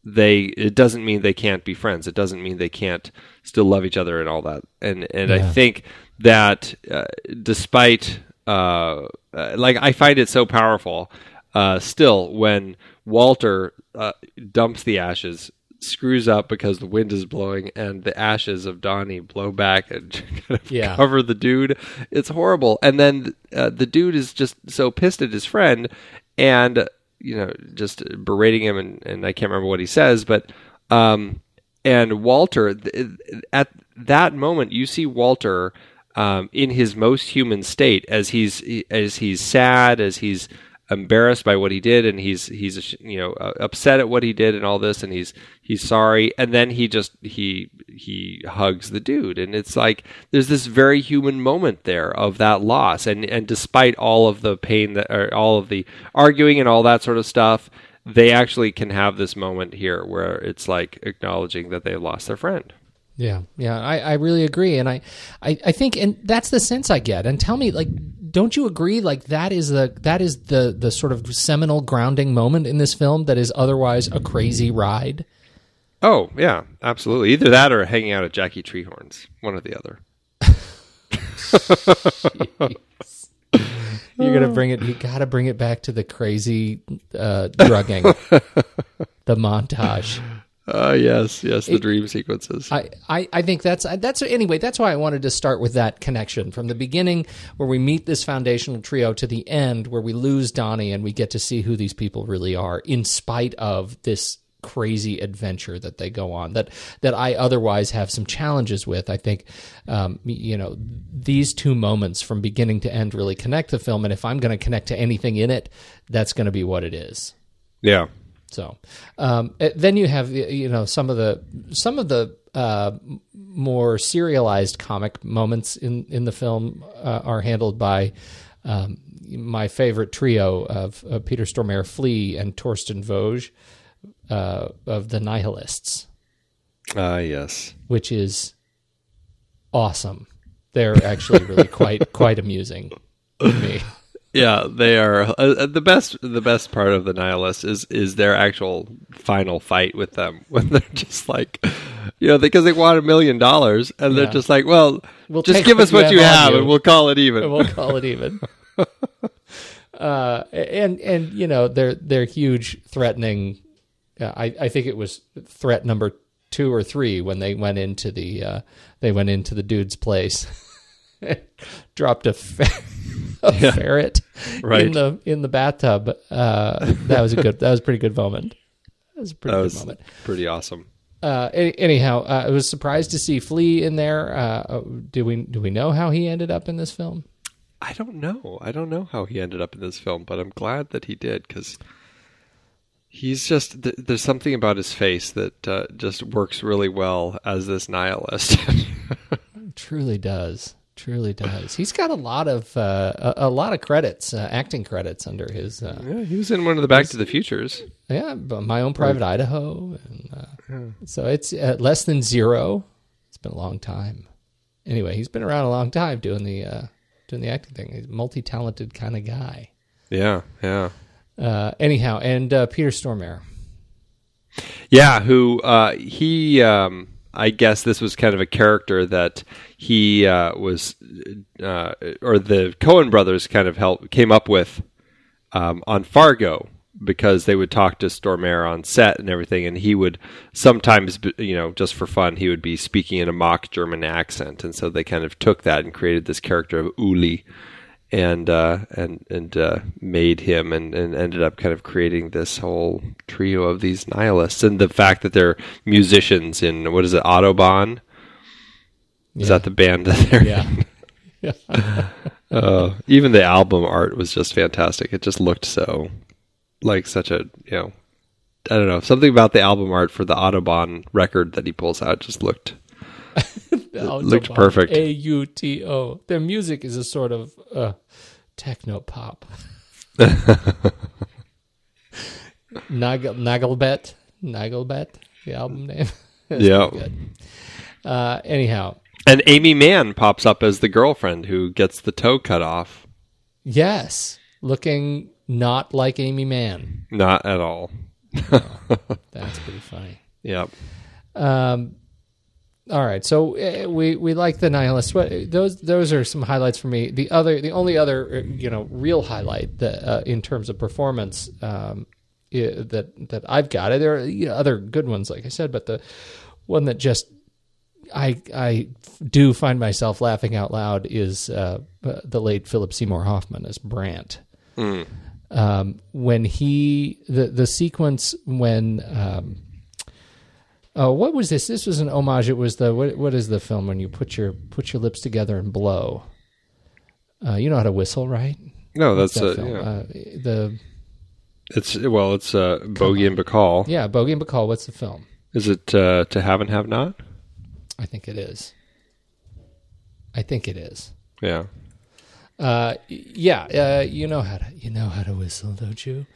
they it doesn't mean they can't be friends. It doesn't mean they can't still love each other and all that. And and I think that uh, despite uh, uh, like I find it so powerful uh, still when Walter uh, dumps the ashes screws up because the wind is blowing and the ashes of Donnie blow back and kind of Yeah. cover the dude. It's horrible. And then uh, the dude is just so pissed at his friend and you know just berating him and, and I can't remember what he says, but um, and Walter th- at that moment you see Walter um, in his most human state as he's as he's sad as he's embarrassed by what he did and he's he's you know uh, upset at what he did and all this and he's he's sorry and then he just he he hugs the dude. And it's like there's this very human moment there of that loss. And and despite all of the pain that or all of the arguing and all that sort of stuff they actually can have this moment here where it's like acknowledging that they lost their friend Yeah, yeah, I, I really agree, and I, I, I think, and that's the sense I get. And tell me, like, don't you agree? Like that is the that is the the sort of seminal grounding moment in this film that is otherwise a crazy ride. oh yeah absolutely either that or hanging out at Jackie Treehorn's one or the other You're gonna bring it. You got to bring it back to the crazy uh, drugging, the montage. Uh yes yes the dream sequences I, I, I think that's that's anyway. That's why I wanted to start with that connection from the beginning, where we meet this foundational trio, to the end, where we lose Donnie and we get to see who these people really are, in spite of this crazy adventure that they go on. That that I otherwise have some challenges with. I think, um, you know, these two moments from beginning to end really connect the film, and if I'm going to connect to anything in it, that's going to be what it is. yeah So um, eh, then you have you know some of the some of the uh, more serialized comic moments in in the film uh, are handled by um, my favorite trio of, of Peter Stormare, Flea, and Torsten Voges uh, of the Nihilists, ah yes which is awesome. They're actually really quite quite amusing to me. Yeah, they are uh, uh, the best. The best part of the nihilist is is their actual final fight with them when they're just like, you know, because they want a million dollars and Yeah. they're just like, well, We'll just give us what you have you. and we'll call it even. and we'll call it even. uh, and and you know they're they're huge threatening. Uh, I I think it was threat number two or three when they went into the uh, they went into the dude's place, dropped a, fer- a ferret Right. in the in the bathtub. Uh, that was a good. That was a pretty good moment. That was a pretty that good was moment. pretty awesome. Uh, any, anyhow, uh, I was surprised to see Flea in there. Uh, do we do we know how he ended up in this film? I don't know. I don't know how he ended up in this film, but I'm glad that he did because he's just th- there's something about his face that uh, just works really well as this nihilist. Truly does. Truly does. He's got a lot of uh, a, a lot of credits, uh, acting credits under his. Uh, yeah, he was in one of the Back to the Futures. yeah, but my own private Idaho, and uh, so it's uh, less than zero. It's been a long time. Anyway, he's been around a long time doing the uh, doing the acting thing. He's a multi-talented kind of guy. Yeah, yeah. Uh, anyhow, and uh, Peter Stormare. Yeah, who uh, he? Um, I guess this was kind of a character that he uh, was, uh, or the Coen brothers kind of helped came up with um, on Fargo because they would talk to Stormare on set and everything, and he would sometimes, you know, just for fun, he would be speaking in a mock German accent, and so they kind of took that and created this character of Uli, and uh, and and uh, made him, and, and ended up kind of creating this whole trio of these nihilists, and the fact that they're musicians in what is it, Autobahn? Is Yeah. that the band that they're Yeah. in? uh, even the album art was just fantastic. It just looked so like such a you know I don't know something about the album art for the Autobahn record that he pulls out just looked looked perfect. A U T O. Their music is a sort of uh, techno pop. Nagel Nagelbett Nagelbett, the album name. Yeah. Uh, anyhow, And Aimee Mann pops up as the girlfriend who gets the toe cut off. yes, looking not like Aimee Mann. Not at all. That's pretty funny. Yep. Um, all right, so uh, we we like the nihilist. What those those are some highlights for me. The other, the only other, uh, you know, real highlight that uh, in terms of performance um, that that I've got. There are you know, other good ones, like I said, but the one that just I I do find myself laughing out loud is uh, uh, the late Philip Seymour Hoffman as Brandt. Um, when he the the sequence when um, oh what was this? This was an homage. It was the what what is the film when you put your put your lips together and blow. Uh, you know how to whistle, right? No, that's that film? yeah. Uh, the It's well, it's uh, Bogey and Bacall. yeah, Bogey and Bacall. What's the film? Is it uh, to have and have not? I think it is. I think it is. Yeah. Uh, yeah, uh, you know how to you know how to whistle, don't you?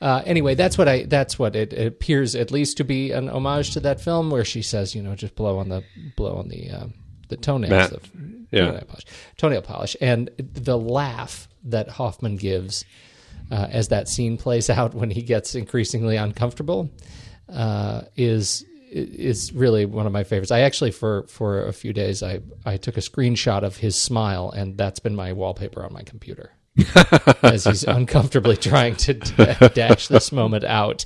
Uh, anyway, that's what I that's what it, it appears at least to be an homage to that film where she says, you know, just blow on the blow on the um, the toenails, Yeah. toenail polish, toenail polish, and the laugh that Hoffman gives uh, as that scene plays out when he gets increasingly uncomfortable uh, is is really one of my favorites. I actually for for a few days I I took a screenshot of his smile and that's been my wallpaper on my computer. As he's uncomfortably trying to d- dash this moment out.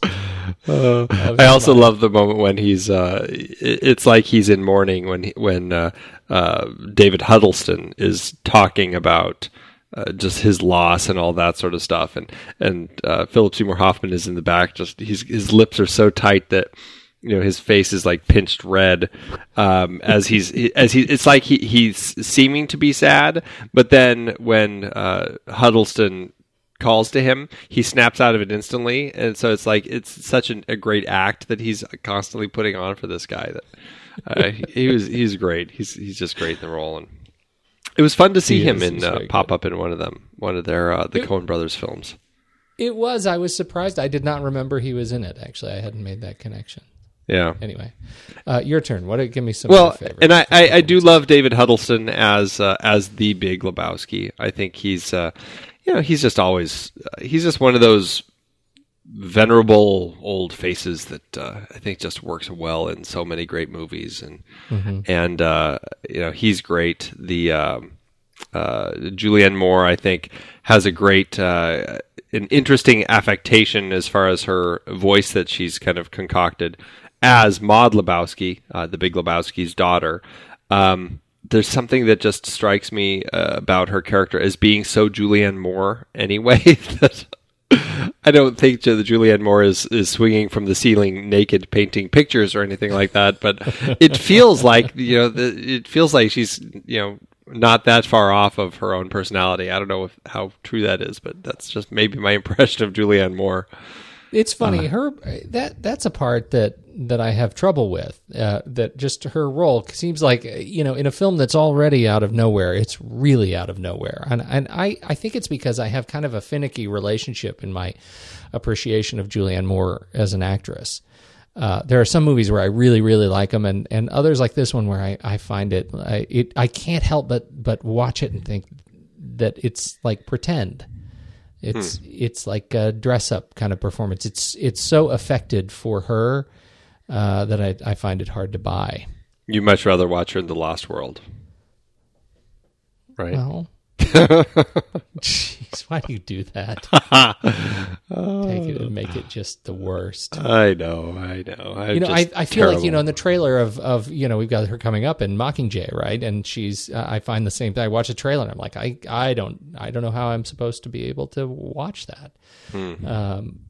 Uh, I also smile. love the moment when he's. Uh, it's like he's in mourning when he, when uh, uh, David Huddleston is talking about uh, just his loss and all that sort of stuff, and and uh, Philip Seymour Hoffman is in the back. Just he's, his lips are so tight that you know his face is like pinched red um, as he's as he it's like he he's seeming to be sad, but then when uh, Huddleston calls to him, he snaps out of it instantly, and so it's like it's such an, a great act that he's constantly putting on for this guy. That uh, he- he was he's great. He's he's just great in the role, and it was fun to see He him is. in uh, pop up in one of them, one of their uh, the It- Coen Brothers films. It was. I was surprised. I did not remember he was in it. Actually, I hadn't made that connection. Yeah. Anyway, uh, your turn. What? Give me some. Well, and I, I, I do love David Huddleston as uh, as the Big Lebowski. I think he's uh, you know he's just always uh, he's just one of those venerable old faces that uh, I think just works well in so many great movies and Mhm. and uh, you know he's great. The um, uh, Julianne Moore I think has a great uh, an interesting affectation as far as her voice that she's kind of concocted as Maud Lebowski, uh, the Big Lebowski's daughter. Um, there's something that just strikes me uh, about her character as being so Julianne Moore anyway that I don't think the Julianne Moore is, is swinging from the ceiling naked painting pictures or anything like that, but it feels like you know the, it feels like she's you know not that far off of her own personality. I don't know if, how true that is, but that's just maybe my impression of Julianne Moore. It's funny. Uh, her that that's a part that that I have trouble with. Uh, that just her role seems like you know in a film that's already out of nowhere, it's really out of nowhere, and and I I think it's because I have kind of a finicky relationship in my appreciation of Julianne Moore as an actress. Uh, there are some movies where I really, really like them, and, and others like this one where I, I find it I, it I can't help but but watch it and think that it's like pretend. It's it's like a dress up kind of performance. It's it's so affected for her uh, that I, I find it hard to buy. You much rather watch her in The Lost World, right? Well, Jeez, why do you do that? Take it and make it just the worst. I know, I know. I'm you know, I, I feel like you know in the trailer of of you know we've got her coming up in Mockingjay, right? And she's uh, I find the same thing. I watch a trailer and I'm like I I don't I don't know how I'm supposed to be able to watch that. Hmm. Um,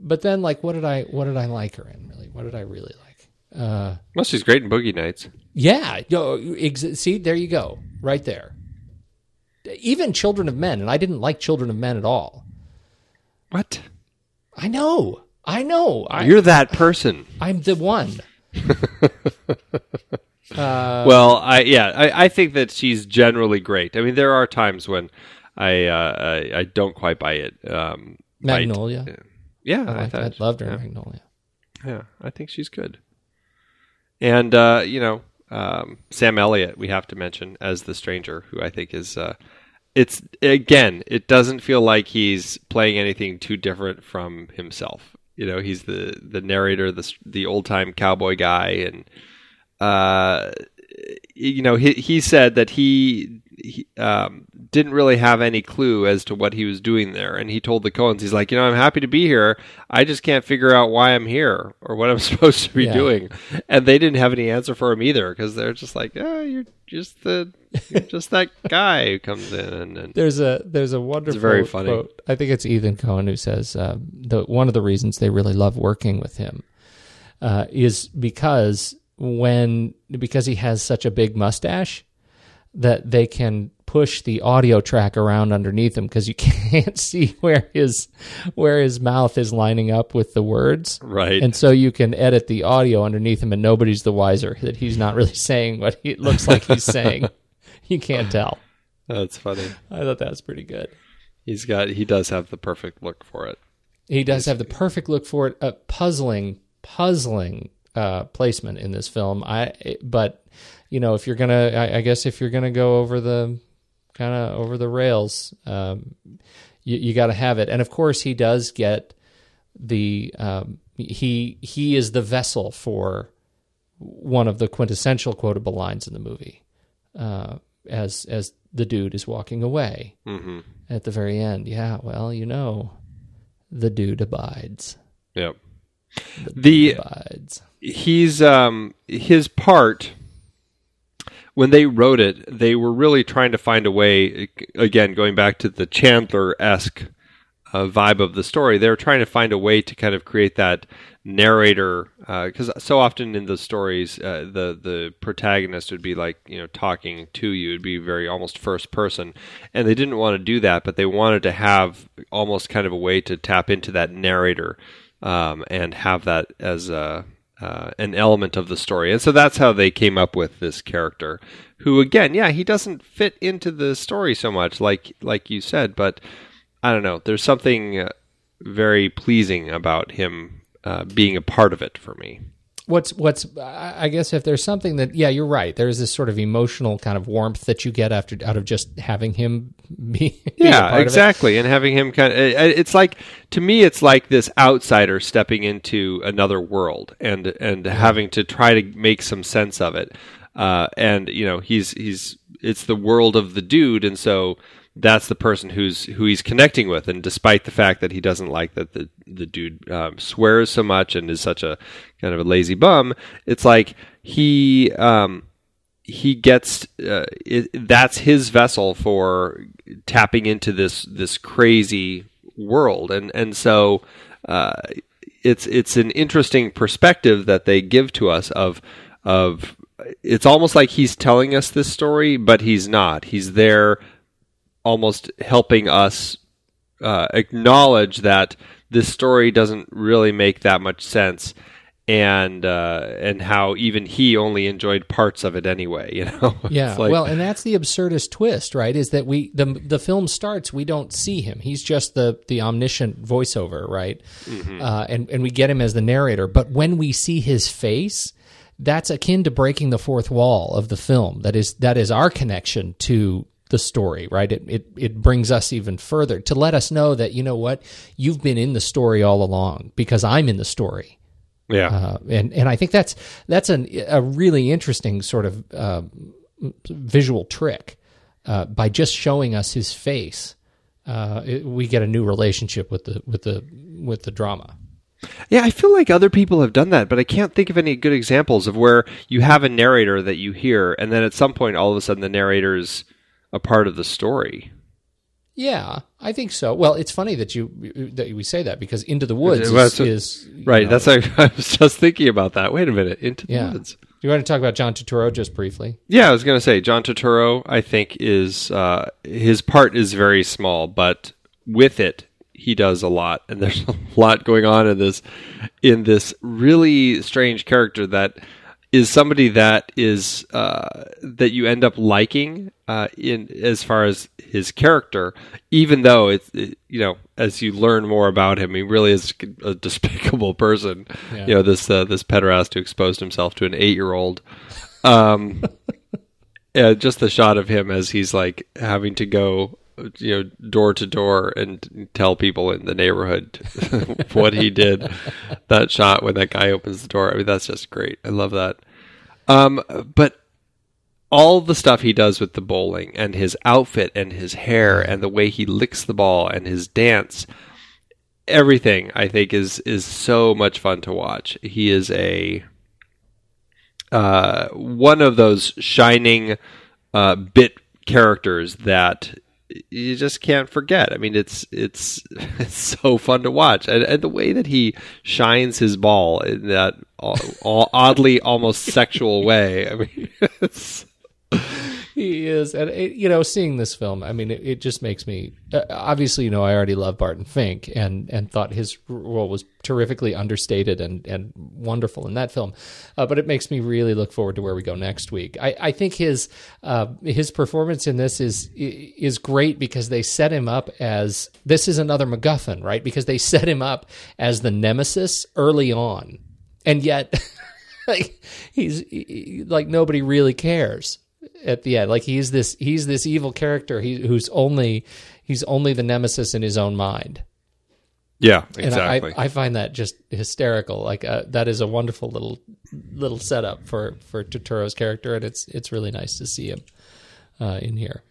but then like what did I what did I like her in really? What did I really like? Uh, Well, she's great in Boogie Nights. yeah, yo, ex- see there you go, right there. Even Children of Men, and I didn't like Children of Men at all. What? I know, I know. I, You're that person. I'm the one. Uh, well, I yeah, I, I think that she's generally great. I mean, there are times when I uh, I, I don't quite buy it. Um. Magnolia. Yeah, I, I liked, I thought- loved her yeah. Magnolia. Yeah, I think she's good. And uh, you know, um, Sam Elliott, we have to mention as the stranger, who I think is. Uh, it's again, it doesn't feel like he's playing anything too different from himself. You know, he's the the narrator, the the old time cowboy guy, and uh, you know, he he said that he, he um, didn't really have any clue as to what he was doing there, and he told the Coens, he's like, you know, I'm happy to be here. I just can't figure out why I'm here or what I'm supposed to be Yeah. doing, and they didn't have any answer for him either because they're just like, oh, you're just the you're just that guy who comes in and, and There's a there's a wonderful very funny. quote. I think it's Ethan Coen who says uh, the one of the reasons they really love working with him uh, is because when because he has such a big mustache that they can push the audio track around underneath him because you can't see where his where his mouth is lining up with the words Right. and so you can edit the audio underneath him and nobody's the wiser that he's not really saying what he, it looks like he's saying you can't tell that's funny. i thought that was pretty good He's got he does have the perfect look for it. he does have the perfect look for it a puzzling puzzling uh, placement in this film. I but you know if you're gonna i, I guess if you're gonna go over the kind of over the rails um, you, you got to have it. And of course he does get the um, he he is the vessel for one of the quintessential quotable lines in the movie uh, as as the dude is walking away Mhm. at the very end. Yeah well you know the dude abides. Yep. The abides he's um his part when they wrote it, they were really trying to find a way. Again, going back to the Chandler esque uh, vibe of the story, they were trying to find a way to kind of create that narrator. Because so often in the stories, uh, the the protagonist would be like you know talking to you. It'd be very almost first person, and they didn't want to do that, but they wanted to have almost kind of a way to tap into that narrator um, and have that as a uh, an element of the story. And so that's how they came up with this character, who again, yeah, he doesn't fit into the story so much, like like you said, but I don't know. There's something uh, very pleasing about him uh, being a part of it for me. What's what's I guess if there's something that yeah you're right there's this sort of emotional kind of warmth that you get after out of just having him be Yeah, exactly. And having him kind of, it's like to me, it's like this outsider stepping into another world and and having to try to make some sense of it. Uh, and you know, he's he's it's the world of the dude, and so that's the person who's who he's connecting with. And despite the fact that he doesn't like that the the dude um, swears so much and is such a kind of a lazy bum, it's like he. Um, he gets uh, it, that's his vessel for tapping into this this crazy world and and so uh, it's it's an interesting perspective that they give to us of of it's almost like he's telling us this story but he's not he's there almost helping us uh, acknowledge that this story doesn't really make that much sense and uh, and how even he only enjoyed parts of it anyway. You know, Yeah, like- well, and that's the absurdist twist, right? Is that we the the film starts, we don't see him; he's just the the omniscient voiceover, right? Mhm. Uh, and and we get him as the narrator, but when we see his face, that's akin to breaking the fourth wall of the film. That is that is our connection to the story, right? It it it brings us even further to let us know that you know what you've been in the story all along because I'm in the story. Yeah, uh, and and I think that's that's an, a really interesting sort of uh, visual trick uh, by just showing us his face, uh, it, we get a new relationship with the with the with the drama. Yeah, I feel like other people have done that, but I can't think of any good examples of where you have a narrator that you hear, and then at some point, all of a sudden, the narrator's a part of the story. Yeah, I think so. Well, it's funny that you that we say that because Into the Woods Well, is, is right. know, That's like, I was just thinking about that. Wait a minute, into the yeah. woods. You want to talk about John Turturro just briefly? Yeah, I was going to say John Turturro. I think is uh, his part is very small, but with it, he does a lot, and there's a lot going on in this in this really strange character that is somebody that is uh, that you end up liking uh, in as far as his character, even though it's it, you know as you learn more about him, he really is a despicable person. Yeah. You know this uh, this pederast who exposed himself to an eight year old. Um, just the shot of him as he's like having to go, you know, door to door and tell people in the neighborhood what he did. That shot when that guy opens the door, I mean, that's just great. I love that. Um, but all the stuff he does with the bowling and his outfit and his hair and the way he licks the ball and his dance, everything I think is is so much fun to watch. He is a uh, one of those shining uh, bit characters that you just can't forget. I mean, it's it's it's so fun to watch, and, and the way that he shines his ball in that uh, all oddly almost sexual way. I mean, He is, and it, you know, seeing this film, I mean, it, it just makes me. Uh, obviously, you know, I already love Barton Fink, and and thought his role was terrifically understated and and wonderful in that film. Uh, but it makes me really look forward to where we go next week. I, I think his uh, his performance in this is is great because they set him up as this is another MacGuffin, right? Because they set him up as the nemesis early on, and yet. like he's he- like nobody really cares at the end like he's this he's this evil character he, who's only he's only the nemesis in his own mind yeah, and exactly. I, I find that just hysterical like uh, that is a wonderful little little setup for for Turturro's character and it's it's really nice to see him uh, in here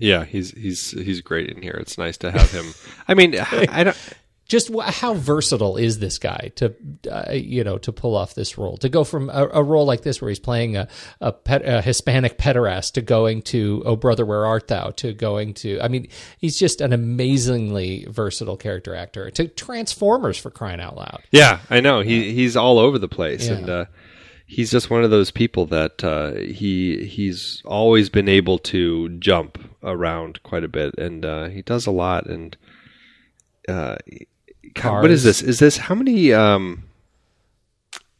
yeah, he's he's he's great in here. It's nice to have him. I mean, I don't. Just how versatile is this guy to uh, you know to pull off this role to go from a, a role like this where he's playing a a, pet, a Hispanic pederast to going to Oh Brother Where Art Thou to going to I mean he's just an amazingly versatile character actor to Transformers for crying out loud Yeah, I know. He he's all over the place, Yeah. and uh, he's just one of those people that uh, he he's always been able to jump around quite a bit, and uh, he does a lot. And uh, God, what is this? Is this how many? Um,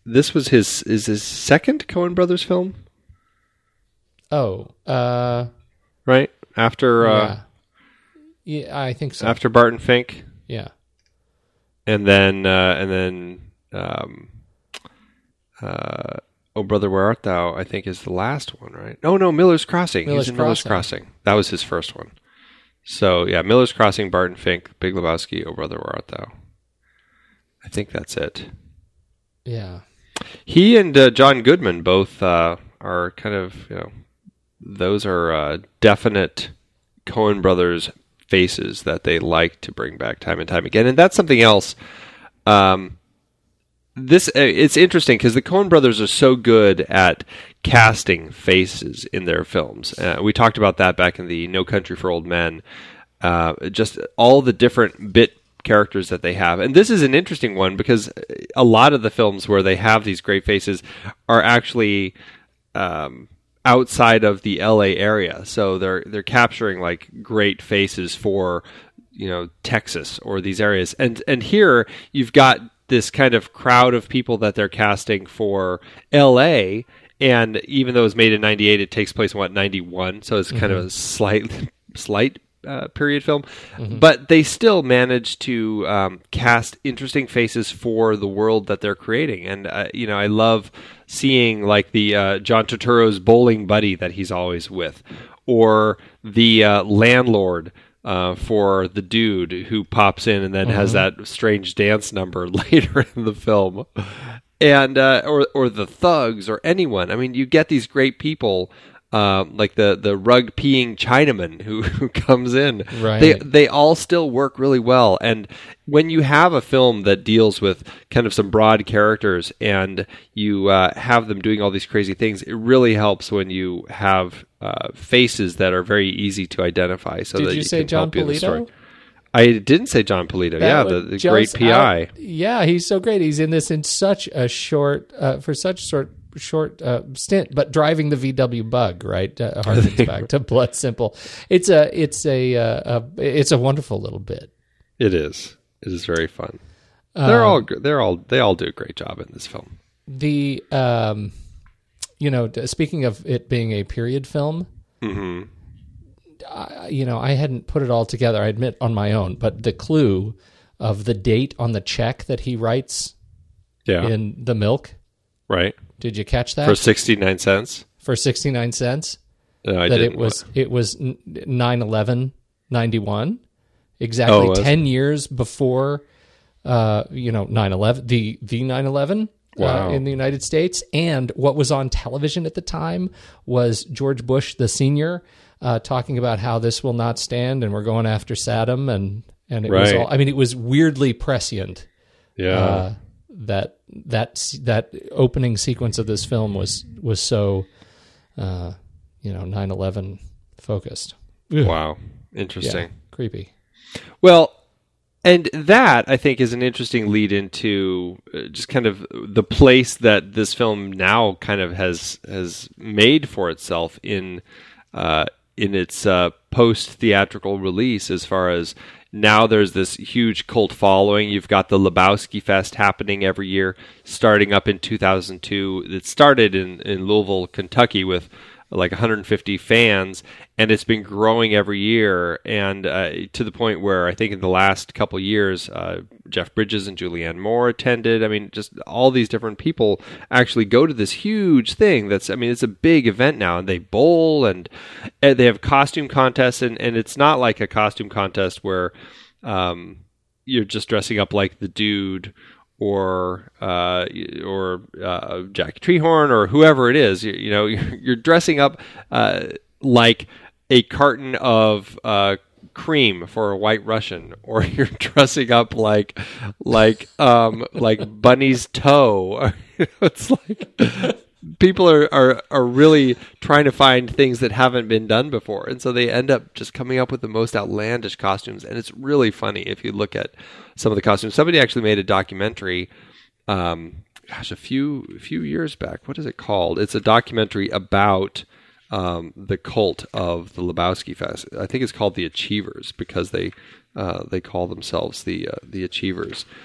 this was his is his second Coen Brothers film, oh uh right? After uh, yeah yeah I think so after Barton Fink, yeah and then uh, and then um, uh, Oh Brother Where Art Thou? I think is the last one, right? No, no, Miller's Crossing. Miller's He's in Miller's Crossing. Crossing. That was his first one. So yeah, Miller's Crossing, Barton Fink, Big Lebowski, Oh Brother Where Art Thou? I think that's it. yeah He and uh, John Goodman both uh, are kind of you know those are uh, definite Coen brothers faces that they like to bring back time and time again, and that's something else. Um, this uh, it's interesting because the Coen brothers are so good at casting faces in their films. Uh, we talked about that back in the No Country for Old Men. Uh, just all the different bit characters that they have, and this is an interesting one because a lot of the films where they have these great faces are actually. Um, outside of the LA area. So they're they're capturing like great faces for you know Texas or these areas. And and here you've got this kind of crowd of people that they're casting for LA and even though it was made in 98 it takes place in what 91 so it's kind of a slight slight uh, period film, but they still manage to um, cast interesting faces for the world that they're creating. And uh, you know, I love seeing like the uh, John Turturro's bowling buddy that he's always with, or the uh, landlord. Uh, for the dude who pops in and then has that strange dance number later in the film, and uh, or or the thugs or anyone. I mean, you get these great people um, like the the rug peeing Chinaman who, who comes in. Right. They they all still work really well. And when you have a film that deals with kind of some broad characters and you uh, have them doing all these crazy things, it really helps when you have uh, faces that are very easy to identify. So Did that you you say can John help you in the story. Polito? I didn't say Jon Polito. yeah, the, the great PI. out- yeah, he's so great. He's in this in such a short, uh, for such short short uh, stint, but driving the VW Bug right uh, harkens back to Blood Simple. It's a it's a, uh, a it's a wonderful little bit. It is. It is very fun. They're Um, all they're all they all do a great job in this film. The um, you know, speaking of it being a period film, hmm I, you know, I hadn't put it all together. I admit on my own, but the clue of the date on the check that he writes Yeah. in the milk. Right. Did you catch that For sixty nine cents. for sixty nine cents? No, I that didn't. it was it was 9-11 91 exactly Oh, 10 years before uh you know 9-11 the the 9-11 Wow. uh, in the United States and what was on television at the time was George Bush the senior uh talking about how this will not stand and we're going after Saddam and and it was all I mean it was weirdly prescient Yeah. That that that opening sequence of this film was was so uh, you know 9/11 focused. wow. Yeah, Interesting. creepy. Well, and that I think is an interesting lead into uh, just kind of the place that this film now kind of has has made for itself in uh, in its uh, post theatrical release. As far as now, there's this huge cult following. You've got the Lebowski Fest happening every year, starting up in 2002. It started in in Louisville, Kentucky, with like 150 fans, and it's been growing every year, and uh, to the point where I think in the last couple years, uh, Jeff Bridges and Julianne Moore attended. I mean, just all these different people actually go to this huge thing. That's, I mean, it's a big event now, and they bowl and, and they have costume contests, and, and it's not like a costume contest where um, you're just dressing up like the dude or uh, or uh, Jack Treehorn or whoever it is. You, you know, you're, dressing up uh, like a carton of uh, cream for a White Russian, or you're dressing up like like um, like Bunny's toe. it's like people are, are are really trying to find things that haven't been done before. And so they end up just coming up with the most outlandish costumes. And it's really funny if you look at some of the costumes. Somebody actually made a documentary um gosh a few few years back. What is it called? It's a documentary about um, the cult of the Lebowski Fest. I think it's called the Achievers because they uh, they call themselves the uh, the Achievers.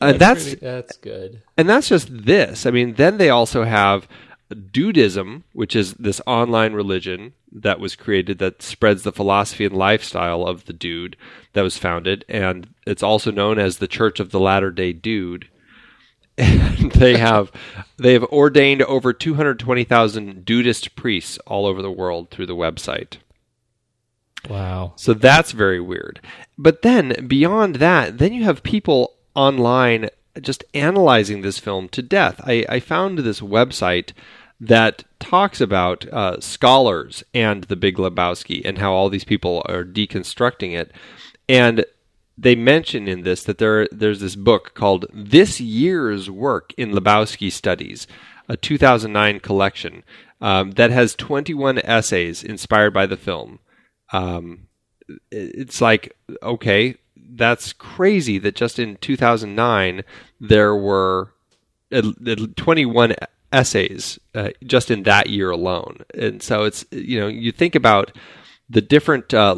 and that's pretty- that's good. and that's just this. I mean, then they also have Dudeism, which is this online religion that was created that spreads the philosophy and lifestyle of the dude that was founded, and it's also known as the Church of the Latter Day Dude. And they have they have ordained over two hundred twenty thousand Dudeist priests all over the world through the website. Wow. So that's very weird. But then beyond that, then you have people online just analyzing this film to death. I, I found this website that talks about uh, scholars and the Big Lebowski and how all these people are deconstructing it. And they mention in this that there there's this book called This Year's Work in Lebowski Studies, a 2009 collection um, that has 21 essays inspired by the film. Um, it's like okay, that's crazy that just in 2009 there were uh, 21 essays uh, just in that year alone, and so it's you know you think about the different uh,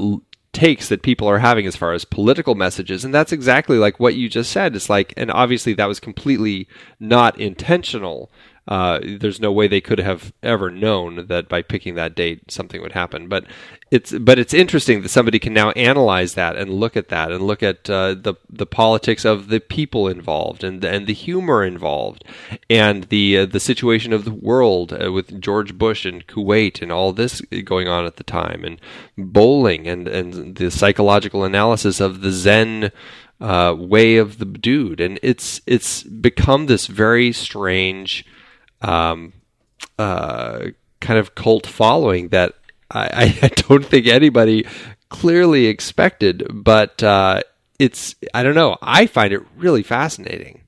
takes that people are having as far as political messages and that's exactly like what you just said. It's like and obviously that was completely not intentional uh, there's no way they could have ever known that by picking that date something would happen. But it's but it's interesting that somebody can now analyze that and look at that and look at uh, the the politics of the people involved and and the humor involved and the uh, the situation of the world uh, with George Bush and Kuwait and all this going on at the time and bowling and and the psychological analysis of the Zen uh, way of the dude. And it's it's become this very strange um, uh, kind of cult following that I, I don't think anybody clearly expected. But uh, it's I don't know. I find it really fascinating.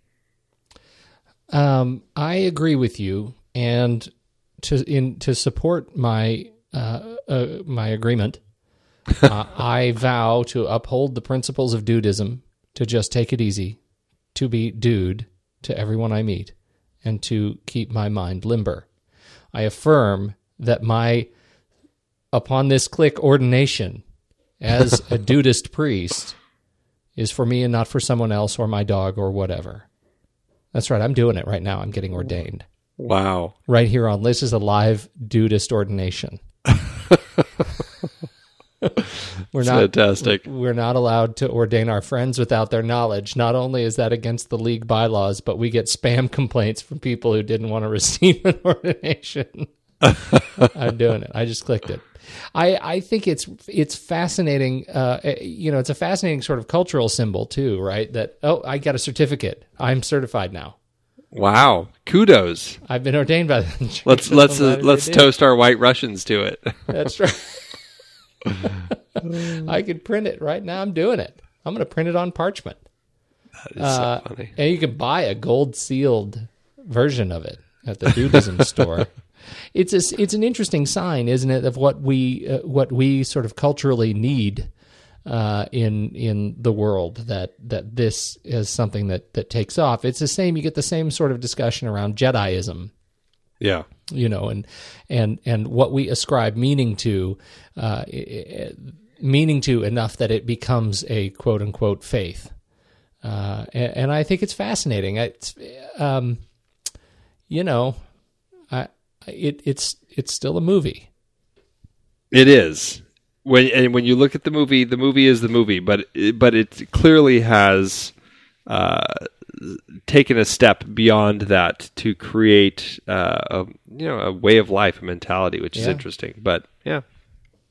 Um, I agree with you, and to in to support my uh, uh, my agreement, uh, I vow to uphold the principles of dudeism, to just take it easy, to be dude to everyone I meet, and to keep my mind limber. I affirm that my upon this click ordination as a dudeist priest is for me and not for someone else or my dog or whatever. That's right. I'm doing it right now. I'm getting ordained. Wow. Right here on this is a live dudeist ordination. we're not fantastic. We're not allowed to ordain our friends without their knowledge. Not only is that against the league bylaws, but we get spam complaints from people who didn't want to receive an ordination. I'm doing it. I just clicked it. I, I think it's it's fascinating. Uh, you know, it's a fascinating sort of cultural symbol too, right? That oh, I got a certificate. I'm certified now. Wow! Kudos. I've been ordained by the church. Let's let's uh, let's toast our white Russians to it. That's right. I could print it right now. I'm doing it. I'm going to print it on parchment. That is uh, so funny. And you can buy a gold sealed version of it at the Dudeism store. It's a, it's an interesting sign, isn't it, of what we uh, what we sort of culturally need uh, in in the world that that this is something that that takes off. It's the same. You get the same sort of discussion around Jediism. Yeah, you know, and and and what we ascribe meaning to, uh, meaning to enough that it becomes a quote unquote faith. Uh, and, and, I think it's fascinating. It's, um, you know, I it it's it's still a movie. It is when and when you look at the movie, the movie is the movie, but but it clearly has uh, taken a step beyond that to create uh, a you know a way of life, a mentality, which yeah. is interesting. But yeah,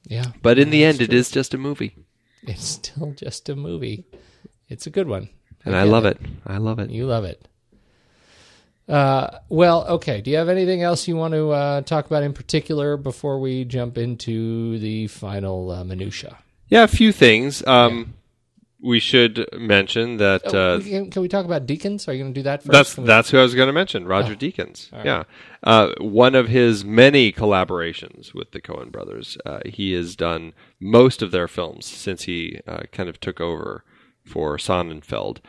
yeah. But in the end, true. it is just a movie. It's still just a movie. It's a good one, and I, I love it. it. I love it. You love it. Uh, well, okay. Do you have anything else you want to uh, talk about in particular before we jump into the final uh, minutia? Yeah, a few things. Um, yeah. We should mention that. Oh, uh, can, can, we talk about Deakins? Are you going to do that first? That's we... that's who I was going to mention. Roger oh. Deakins. Right. Yeah, uh, one of his many collaborations with the Coen Brothers. Uh, he has done most of their films since he kind of took over for Sonnenfeld.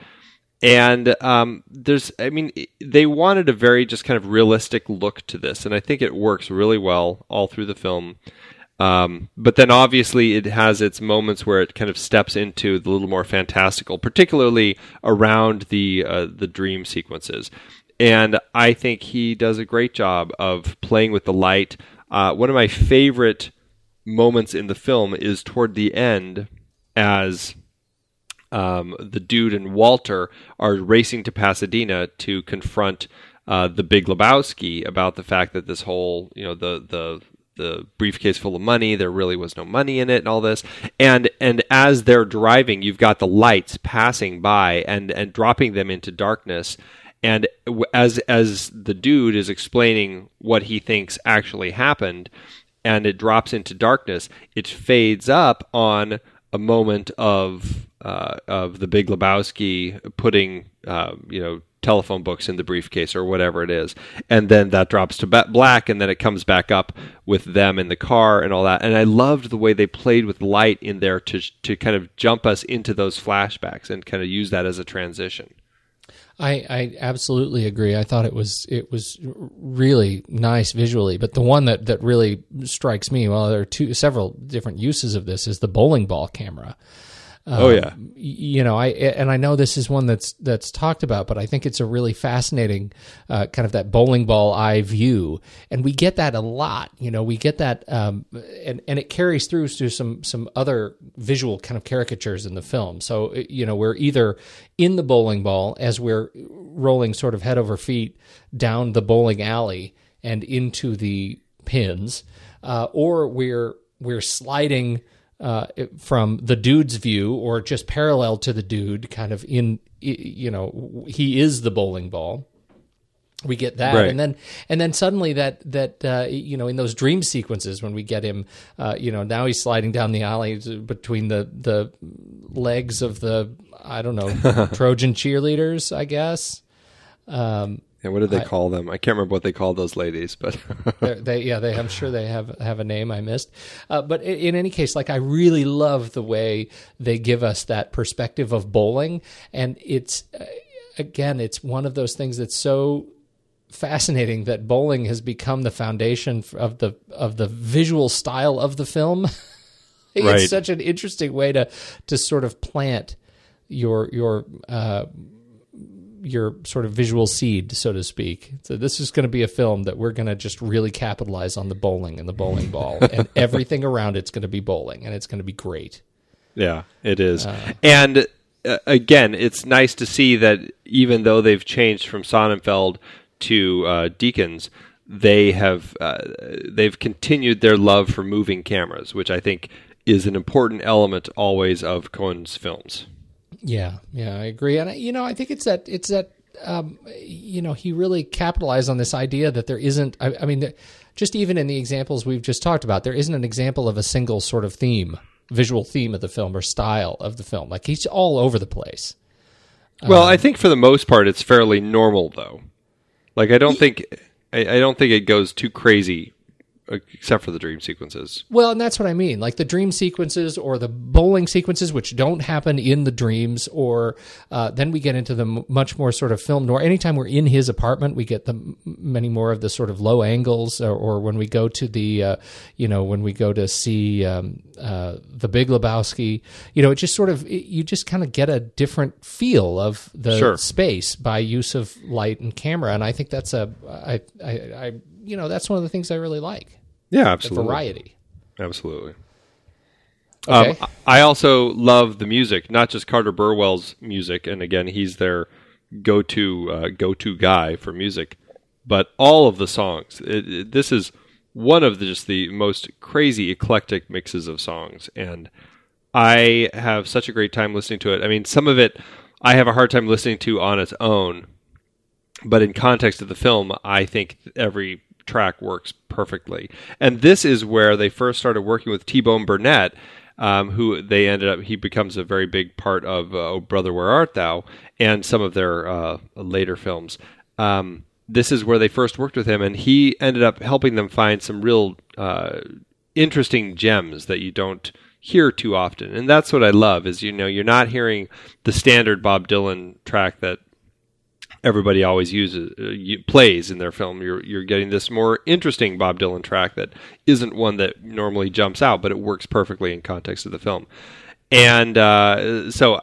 And um, there's, I mean, they wanted a very just kind of realistic look to this, and I think it works really well all through the film. Um, but then obviously it has its moments where it kind of steps into the little more fantastical, particularly around the uh, the dream sequences. And I think he does a great job of playing with the light. Uh, one of my favorite moments in the film is toward the end as um, the dude and Walter are racing to Pasadena to confront uh, the Big Lebowski about the fact that this whole, you know, the the the briefcase full of money, there really was no money in it, and all this. And and as they're driving, you've got the lights passing by and and dropping them into darkness. And as as the dude is explaining what he thinks actually happened, and it drops into darkness, it fades up on a moment of uh, of the Big Lebowski putting uh, you know telephone books in the briefcase or whatever it is, and then that drops to black, and then it comes back up with them in the car and all that. And I loved the way they played with light in there to to kind of jump us into those flashbacks and kind of use that as a transition. I, I absolutely agree. I thought it was it was really nice visually, but the one that, that really strikes me, well, there are two several different uses of this, is the bowling ball camera. Um, oh yeah. You know, I and I know this is one that's that's talked about, but I think it's a really fascinating uh, kind of that bowling ball eye view, and we get that a lot. You know, we get that, um, and and it carries through to some some other visual kind of caricatures in the film. So you know, we're either in the bowling ball as we're rolling sort of head over feet down the bowling alley and into the pins, uh, or we're we're sliding uh, from the dude's view or just parallel to the dude, kind of in, you know, he is the bowling ball. we get that Right. and then and then suddenly that that uh, you know in those dream sequences when we get him uh, you know now he's sliding down the alley between the the legs of the i don't know trojan cheerleaders i guess um Yeah, what did they I- call them? I can't remember what they called those ladies, but They're- yeah they i'm sure they have have a name i missed uh, but i- in any case like i really love the way they give us that perspective of bowling and it's uh, again it's one of those things that's so fascinating that bowling has become the foundation of the of the visual style of the film it's Right. such an interesting way to to sort of plant your your uh your sort of visual seed, so to speak. So this is going to be a film that we're going to just really capitalize on the bowling and the bowling ball, and everything around it's going to be bowling, and it's going to be great. Yeah, it is. and uh, again, it's nice to see that even though they've changed from Sonnenfeld to uh, Deakins, they have uh, they've continued their love for moving cameras, which I think is an important element always of Coen's films. Yeah, yeah, I agree, and I, you know, I think it's that it's that um, you know he really capitalized on this idea that there isn't. I, I mean, there- just even in the examples we've just talked about, there isn't an example of a single sort of theme, visual theme of the film or style of the film. Like he's all over the place. Well, I think for the most part, it's fairly normal, though. Like I don't think I, I don't think it goes too crazy, except for the dream sequences. Well, and that's what I mean. Like the dream sequences or the bowling sequences, which don't happen in the dreams, or uh, then we get into the m- much more sort of film noir. Anytime we're in his apartment, we get the m- many more of the sort of low angles, or, or when we go to the, uh, you know, when we go to see um, uh, the Big Lebowski, you know, it just sort of it, you just kind of get a different feel of the Sure. space by use of light and camera, and I think that's a, I, I, I you know, that's one of the things I really like. Yeah, absolutely. variety. Absolutely. Okay. Um, I also love the music, not just Carter Burwell's music, and again, he's their go-to uh, go-to guy for music, but all of the songs. It, it- this is one of the, just the most crazy eclectic mixes of songs, and I have such a great time listening to it. I mean, some of it I have a hard time listening to on its own, but in context of the film, I think every track works perfectly. And this is where they first started working with T Bone Burnett, um, who they ended up, he becomes a very big part of uh, Oh Brother, Where Art Thou, and some of their uh, later films. Um, this is where they first worked with him, and he ended up helping them find some real uh, interesting gems that you don't hear too often. And that's what I love is you know you're not hearing the standard Bob Dylan track that everybody always uses uh, plays in their film. You're you're getting this more interesting Bob Dylan track that isn't one that normally jumps out, but it works perfectly in context of the film. And uh, so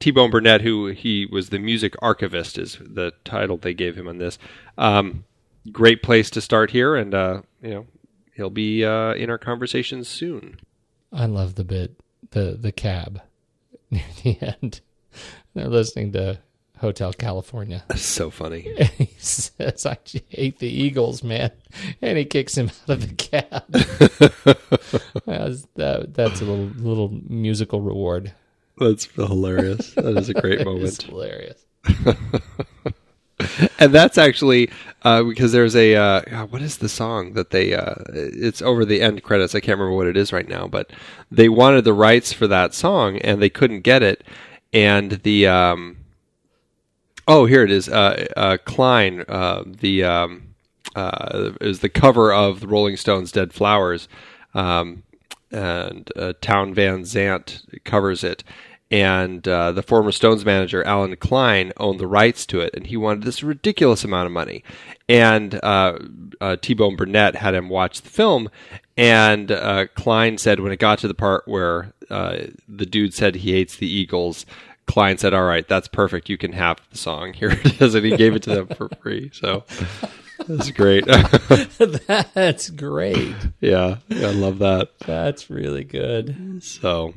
T Bone Burnett, who he was the music archivist, is the title they gave him on this. Um, great place to start here, and uh, you know he'll be uh, in our conversations soon. I love the bit the the cab near the end. They're listening to Hotel California. That's so funny. And he says, "I hate the Eagles, man," and he kicks him out of the cab. That's- that, that's a little little musical reward. That's hilarious. That is a great moment. hilarious. and that's actually uh, because there's a uh, what is the song that they uh, it's over the end credits i can't remember what it is right now but they wanted the rights for that song and they couldn't get it and the um, oh here it is uh, uh, klein uh, the um, uh, is the cover of the rolling stones dead flowers um, and uh, Townes Van Zandt covers it and uh, the former Stones manager Allen Klein owned the rights to it, and he wanted this ridiculous amount of money. And T Bone Burnett had him watch the film, and Klein said when it got to the part where the dude said he hates the Eagles, Klein said, "All right, that's perfect. You can have the song. Here it is," and he gave it to them for free. So that's great. That's great. yeah, yeah, I love that. That's really good. So,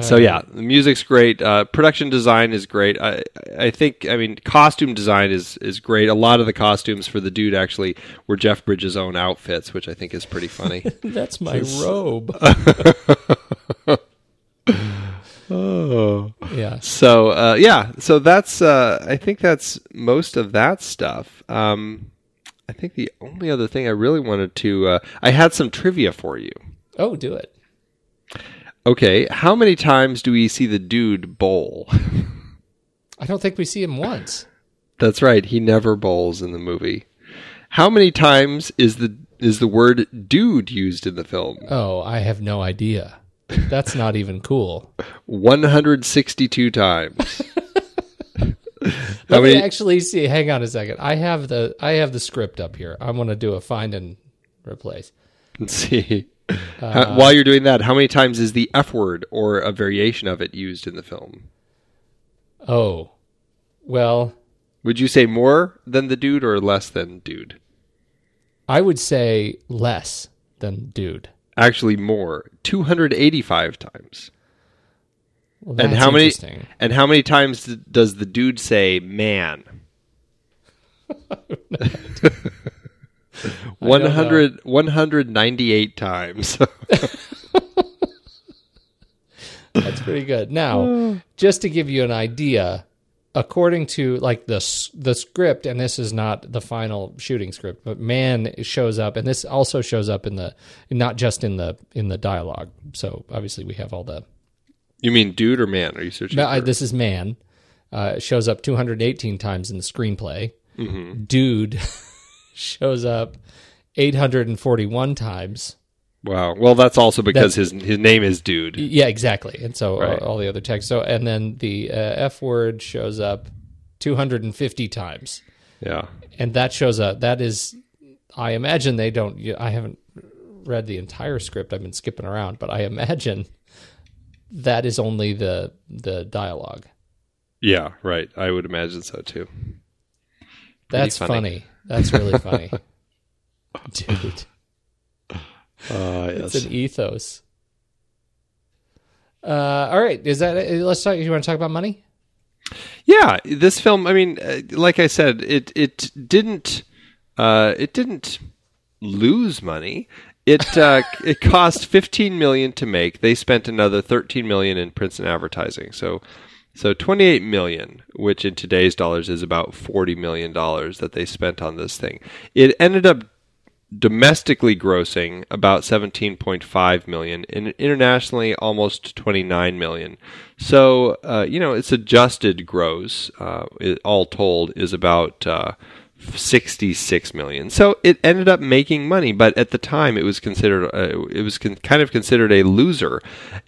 so yeah, the music's great. Uh, production design is great. I, I think, I mean, costume design is is great. A lot of the costumes for the dude actually were Jeff Bridges' own outfits, which I think is pretty funny. That's my robe. Oh, Yeah. so uh, yeah, so that's uh, I think that's most of that stuff. Um, I think the only other thing I really wanted to uh, I had some trivia for you. Oh, do it. Okay, how many times do we see the dude bowl? I don't think we see him once. That's right. He never bowls in the movie. How many times is the is the word dude used in the film? Oh, I have no idea. That's not even cool. 162 times. Let me actually see. Hang on a second. I have the I have the script up here. I want to do a find and replace. Let's see. Uh, While you're doing that, how many times is the F word or a variation of it used in the film? Oh, well. Would you say more than the dude or less than dude? I would say less than dude. Actually, more. 285 times. Well, and how many and how many times does the dude say man? 100 198 times. That's pretty good. Now, just to give you an idea, according to like the the script, and this is not the final shooting script, but man shows up, and this also shows up in the not just in the in the dialogue. So obviously we have all the. You mean dude or man? Are you searching? No, I, this is man. Uh, shows up 218 times in the screenplay. Mm-hmm. Dude shows up 841 times. Wow. Well, that's also because that's, his his name is Dude. Yeah, exactly. And so right. all, all, the other text. So and then the uh, F word shows up 250 times. Yeah. And that shows up. That is, I imagine they don't. I haven't read the entire script. I've been skipping around, but I imagine that is only the the dialogue. Yeah. Right. I would imagine so too. That's funny. funny. That's really funny, dude. Uh, yes. It's an ethos. Uh, all right, is that? Let's talk. You want to talk about money? Yeah, this film. I mean, uh, like I said, it it didn't uh, it didn't lose money. It uh, it cost 15 million to make. They spent another 13 million in prints and advertising. So so 28 million, which in today's dollars is about 40 million dollars that they spent on this thing. It ended up domestically grossing about 17.5 million and internationally almost 29 million. So uh, you know its adjusted gross uh, it, all told is about uh, 66 million. So it ended up making money but at the time it was considered uh, it was con- kind of considered a loser.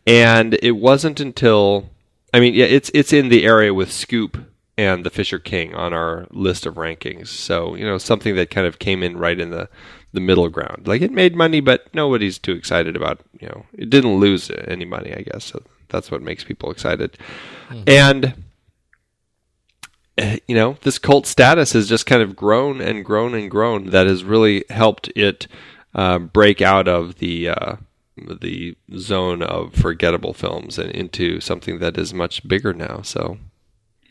And it wasn't until i mean yeah it's it's in the area with scoop and the Fisher King on our list of rankings. So, you know, something that kind of came in right in the the middle ground. Like it made money, but nobody's too excited about. You know, it didn't lose any money. I guess so. That's what makes people excited. Mm-hmm. And eh, you know, this cult status has just kind of grown and grown and grown. That has really helped it uh, break out of the uh, the zone of forgettable films and into something that is much bigger now. So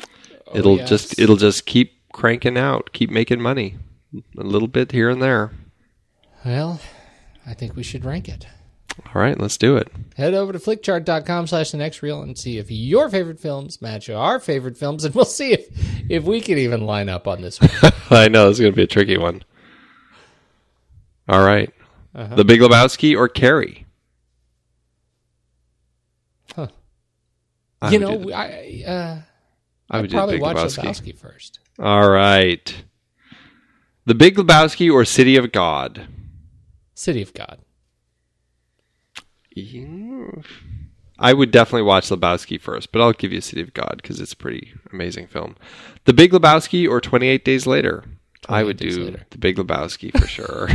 oh, it'll yes. just it'll just keep cranking out, keep making money, a little bit here and there. Well, I think we should rank it. All right, let's do it. Head over to flickchart.com slash the next reel and see if your favorite films match our favorite films, and we'll see if, if we can even line up on this one. I know, this is going to be a tricky one. All right. uh-huh. The Big Lebowski or Carrie? Huh. I you know, I, uh, I would probably watch Lebowski. Lebowski first. All right. The Big Lebowski or City of God? City of God. I would definitely watch Lebowski first, but I'll give you City of God because it's a pretty amazing film. The Big Lebowski or 28 Days Later? I would do later. The Big Lebowski for sure.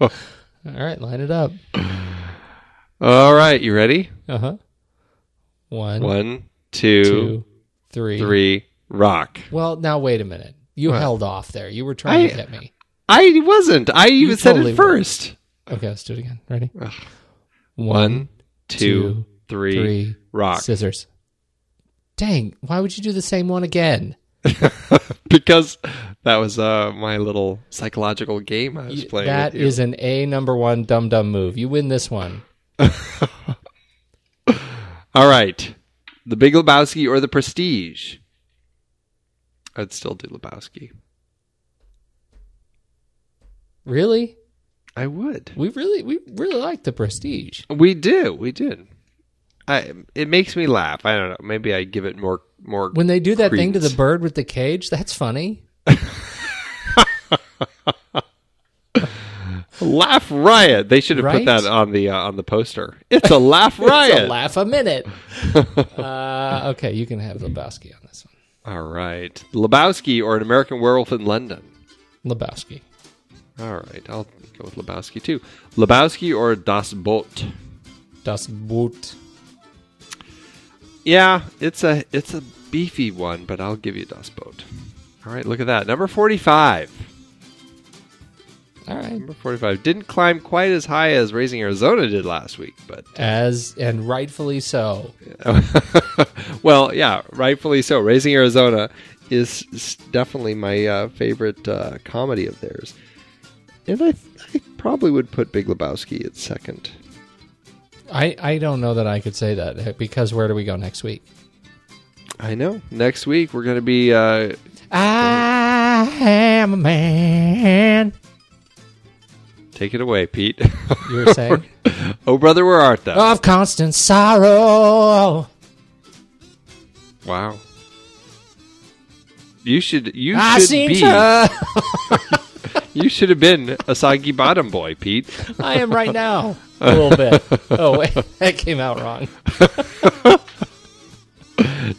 All right, line it up. All right, you ready? Uh huh. One, one, two, two, three, three. Rock. Well, now wait a minute. You what? held off there. You were trying I, to hit me. I wasn't. I even said totally it first. Okay, let's do it again. Ready? Ugh. One, two, two three, three, rock. Scissors. Dang, why would you do the same one again? because that was uh, my little psychological game I was playing. That is an A number one dumb dumb move. You win this one. All right. The Big Lebowski or The Prestige? I'd still do Lebowski. Really? I would. We really we really like the Prestige. We do. We did. I. It makes me laugh. I don't know. Maybe I give it more more. When they do that thing to the bird with the cage, that's funny. laugh riot. They should have Right? put that on the uh, on the poster. It's a laugh riot. It's a laugh a minute. uh, okay, you can have Lebowski on this one. All right, Lebowski or an American Werewolf in London. Lebowski. All right, I'll go with Lebowski too. Lebowski or Das Boot. Das Boot. Yeah, it's a it's a beefy one, but I'll give you Das Boot. All right, look at that. Number 45. All right. Number 45 didn't climb quite as high as Raising Arizona did last week, but As and rightfully so. well, yeah, rightfully so. Raising Arizona is definitely my uh, favorite uh, comedy of theirs, and I, I probably would put Big Lebowski at second. I, I don't know that I could say that uh, because where do we go next week? I know. Next week we're going to be. Uh, I am a man. take it away, Pete. You were saying? oh, brother, where art thou? of constant sorrow. Wow. You should. You I should be. you should have been a soggy bottom boy, Pete. I am right now. A little bit. Oh wait, that came out wrong.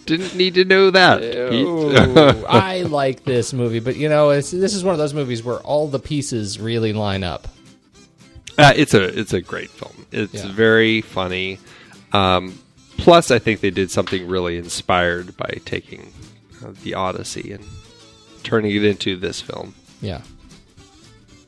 Didn't need to know that, Ooh, Pete. I like this movie, but you know, it's, this is one of those movies where all the pieces really line up. Uh, it's a it's a great film. It's Yeah. very funny. Um, plus, I think they did something really inspired by taking uh, the Odyssey and turning it into this film. Yeah.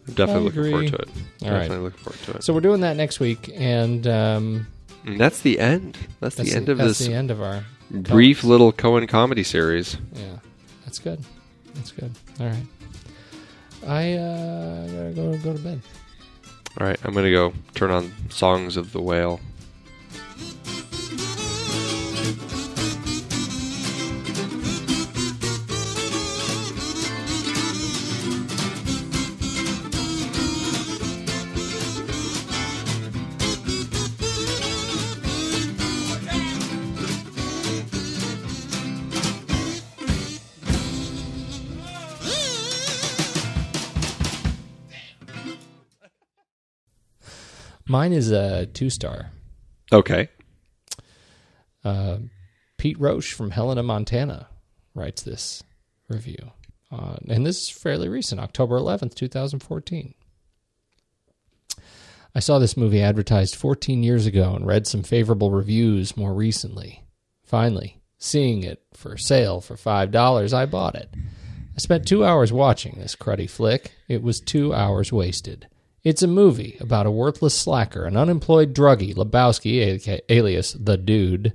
I'm definitely looking forward to it. All right. definitely looking forward to it. So we're doing that next week, and um, And that's the end. That's, that's the end of that's this the end of our brief little Coen comedy series. Yeah, that's good. That's good. All right. I uh, gotta go go to bed. All right, I'm gonna go turn on Songs of the Whale. Mine is a two star. Okay. Uh, Pete Roche from Helena, Montana, writes this review, uh, and this is fairly recent, October eleventh, two thousand fourteen. I saw this movie advertised 14 years ago and read some favorable reviews more recently. Finally, seeing it for sale for $5, I bought it. I spent two hours watching this cruddy flick. It was two hours wasted. It's a movie about a worthless slacker, an unemployed druggie, Lebowski, alias the Dude,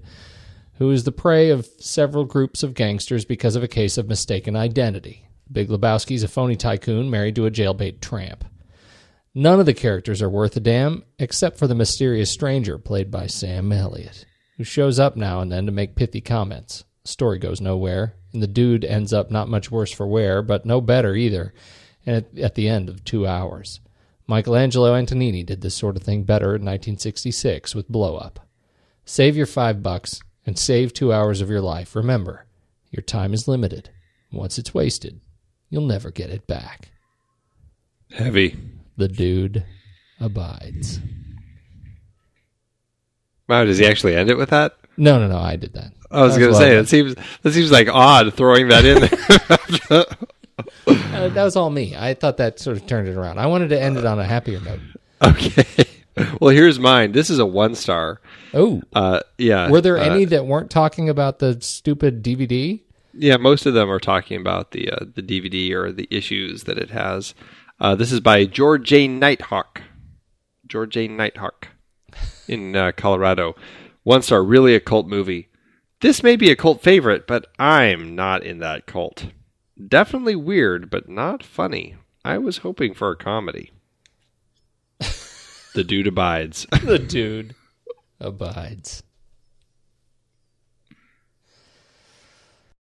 who is the prey of several groups of gangsters because of a case of mistaken identity. Big Lebowski's a phony tycoon married to a jailbait tramp. None of the characters are worth a damn except for the mysterious stranger played by Sam Elliott, who shows up now and then to make pithy comments. The story goes nowhere, and the dude ends up not much worse for wear, but no better either, and at, at the end of two hours. Michelangelo Antonioni did this sort of thing better in 1966 with Blow Up. Save your five bucks and save two hours of your life. Remember, your time is limited. Once it's wasted, you'll never get it back. Heavy. The dude abides. Wow, does he actually end it with that? No, no, no. I did that. I was That going to say it seems that seems like odd throwing that in. Uh, that was all me. I thought that sort of turned it around. I wanted to end it on a happier note. okay. Well, here's mine. This is a one star. Oh, Uh, yeah. were there uh, any that weren't talking about the stupid DVD? Yeah, most of them are talking about the uh, the DVD or the issues that it has. Uh, this is by George J. Nighthawk. George J. Nighthawk in uh, Colorado. One star, really a cult movie. This may be a cult favorite, but I'm not in that cult. Definitely weird, but not funny. I was hoping for a comedy. the dude abides. the dude abides.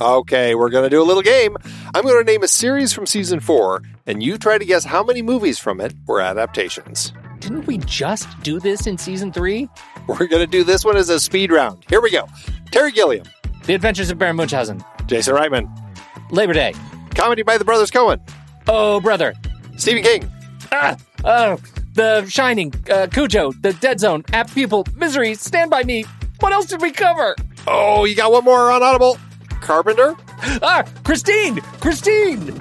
Okay, we're going to do a little game. I'm going to name a series from season four, and you try to guess how many movies from it were adaptations. Didn't we just do this in season three? We're going to do this one as a speed round. Here we go. Terry Gilliam. The Adventures of Baron Munchausen. Jason Reitman. Labor Day. Comedy by the Brothers Coen. Oh, brother. Stephen King. Ah, oh, The Shining, uh, Cujo, The Dead Zone, Apt Pupil, Misery, Stand By Me. What else did we cover? Oh, you got one more on Audible. Carpenter? Ah, Christine! Christine!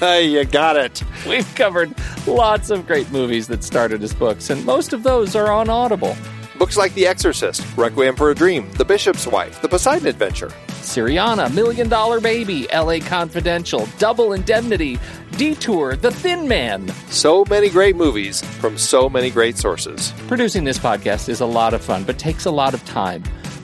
You got it. We've covered lots of great movies that started as books, and most of those are on Audible. Books like The Exorcist, Requiem for a Dream, The Bishop's Wife, The Poseidon Adventure, Syriana, Million Dollar Baby, LA Confidential, Double Indemnity, Detour, The Thin Man. So many great movies from so many great sources. Producing this podcast is a lot of fun, but takes a lot of time.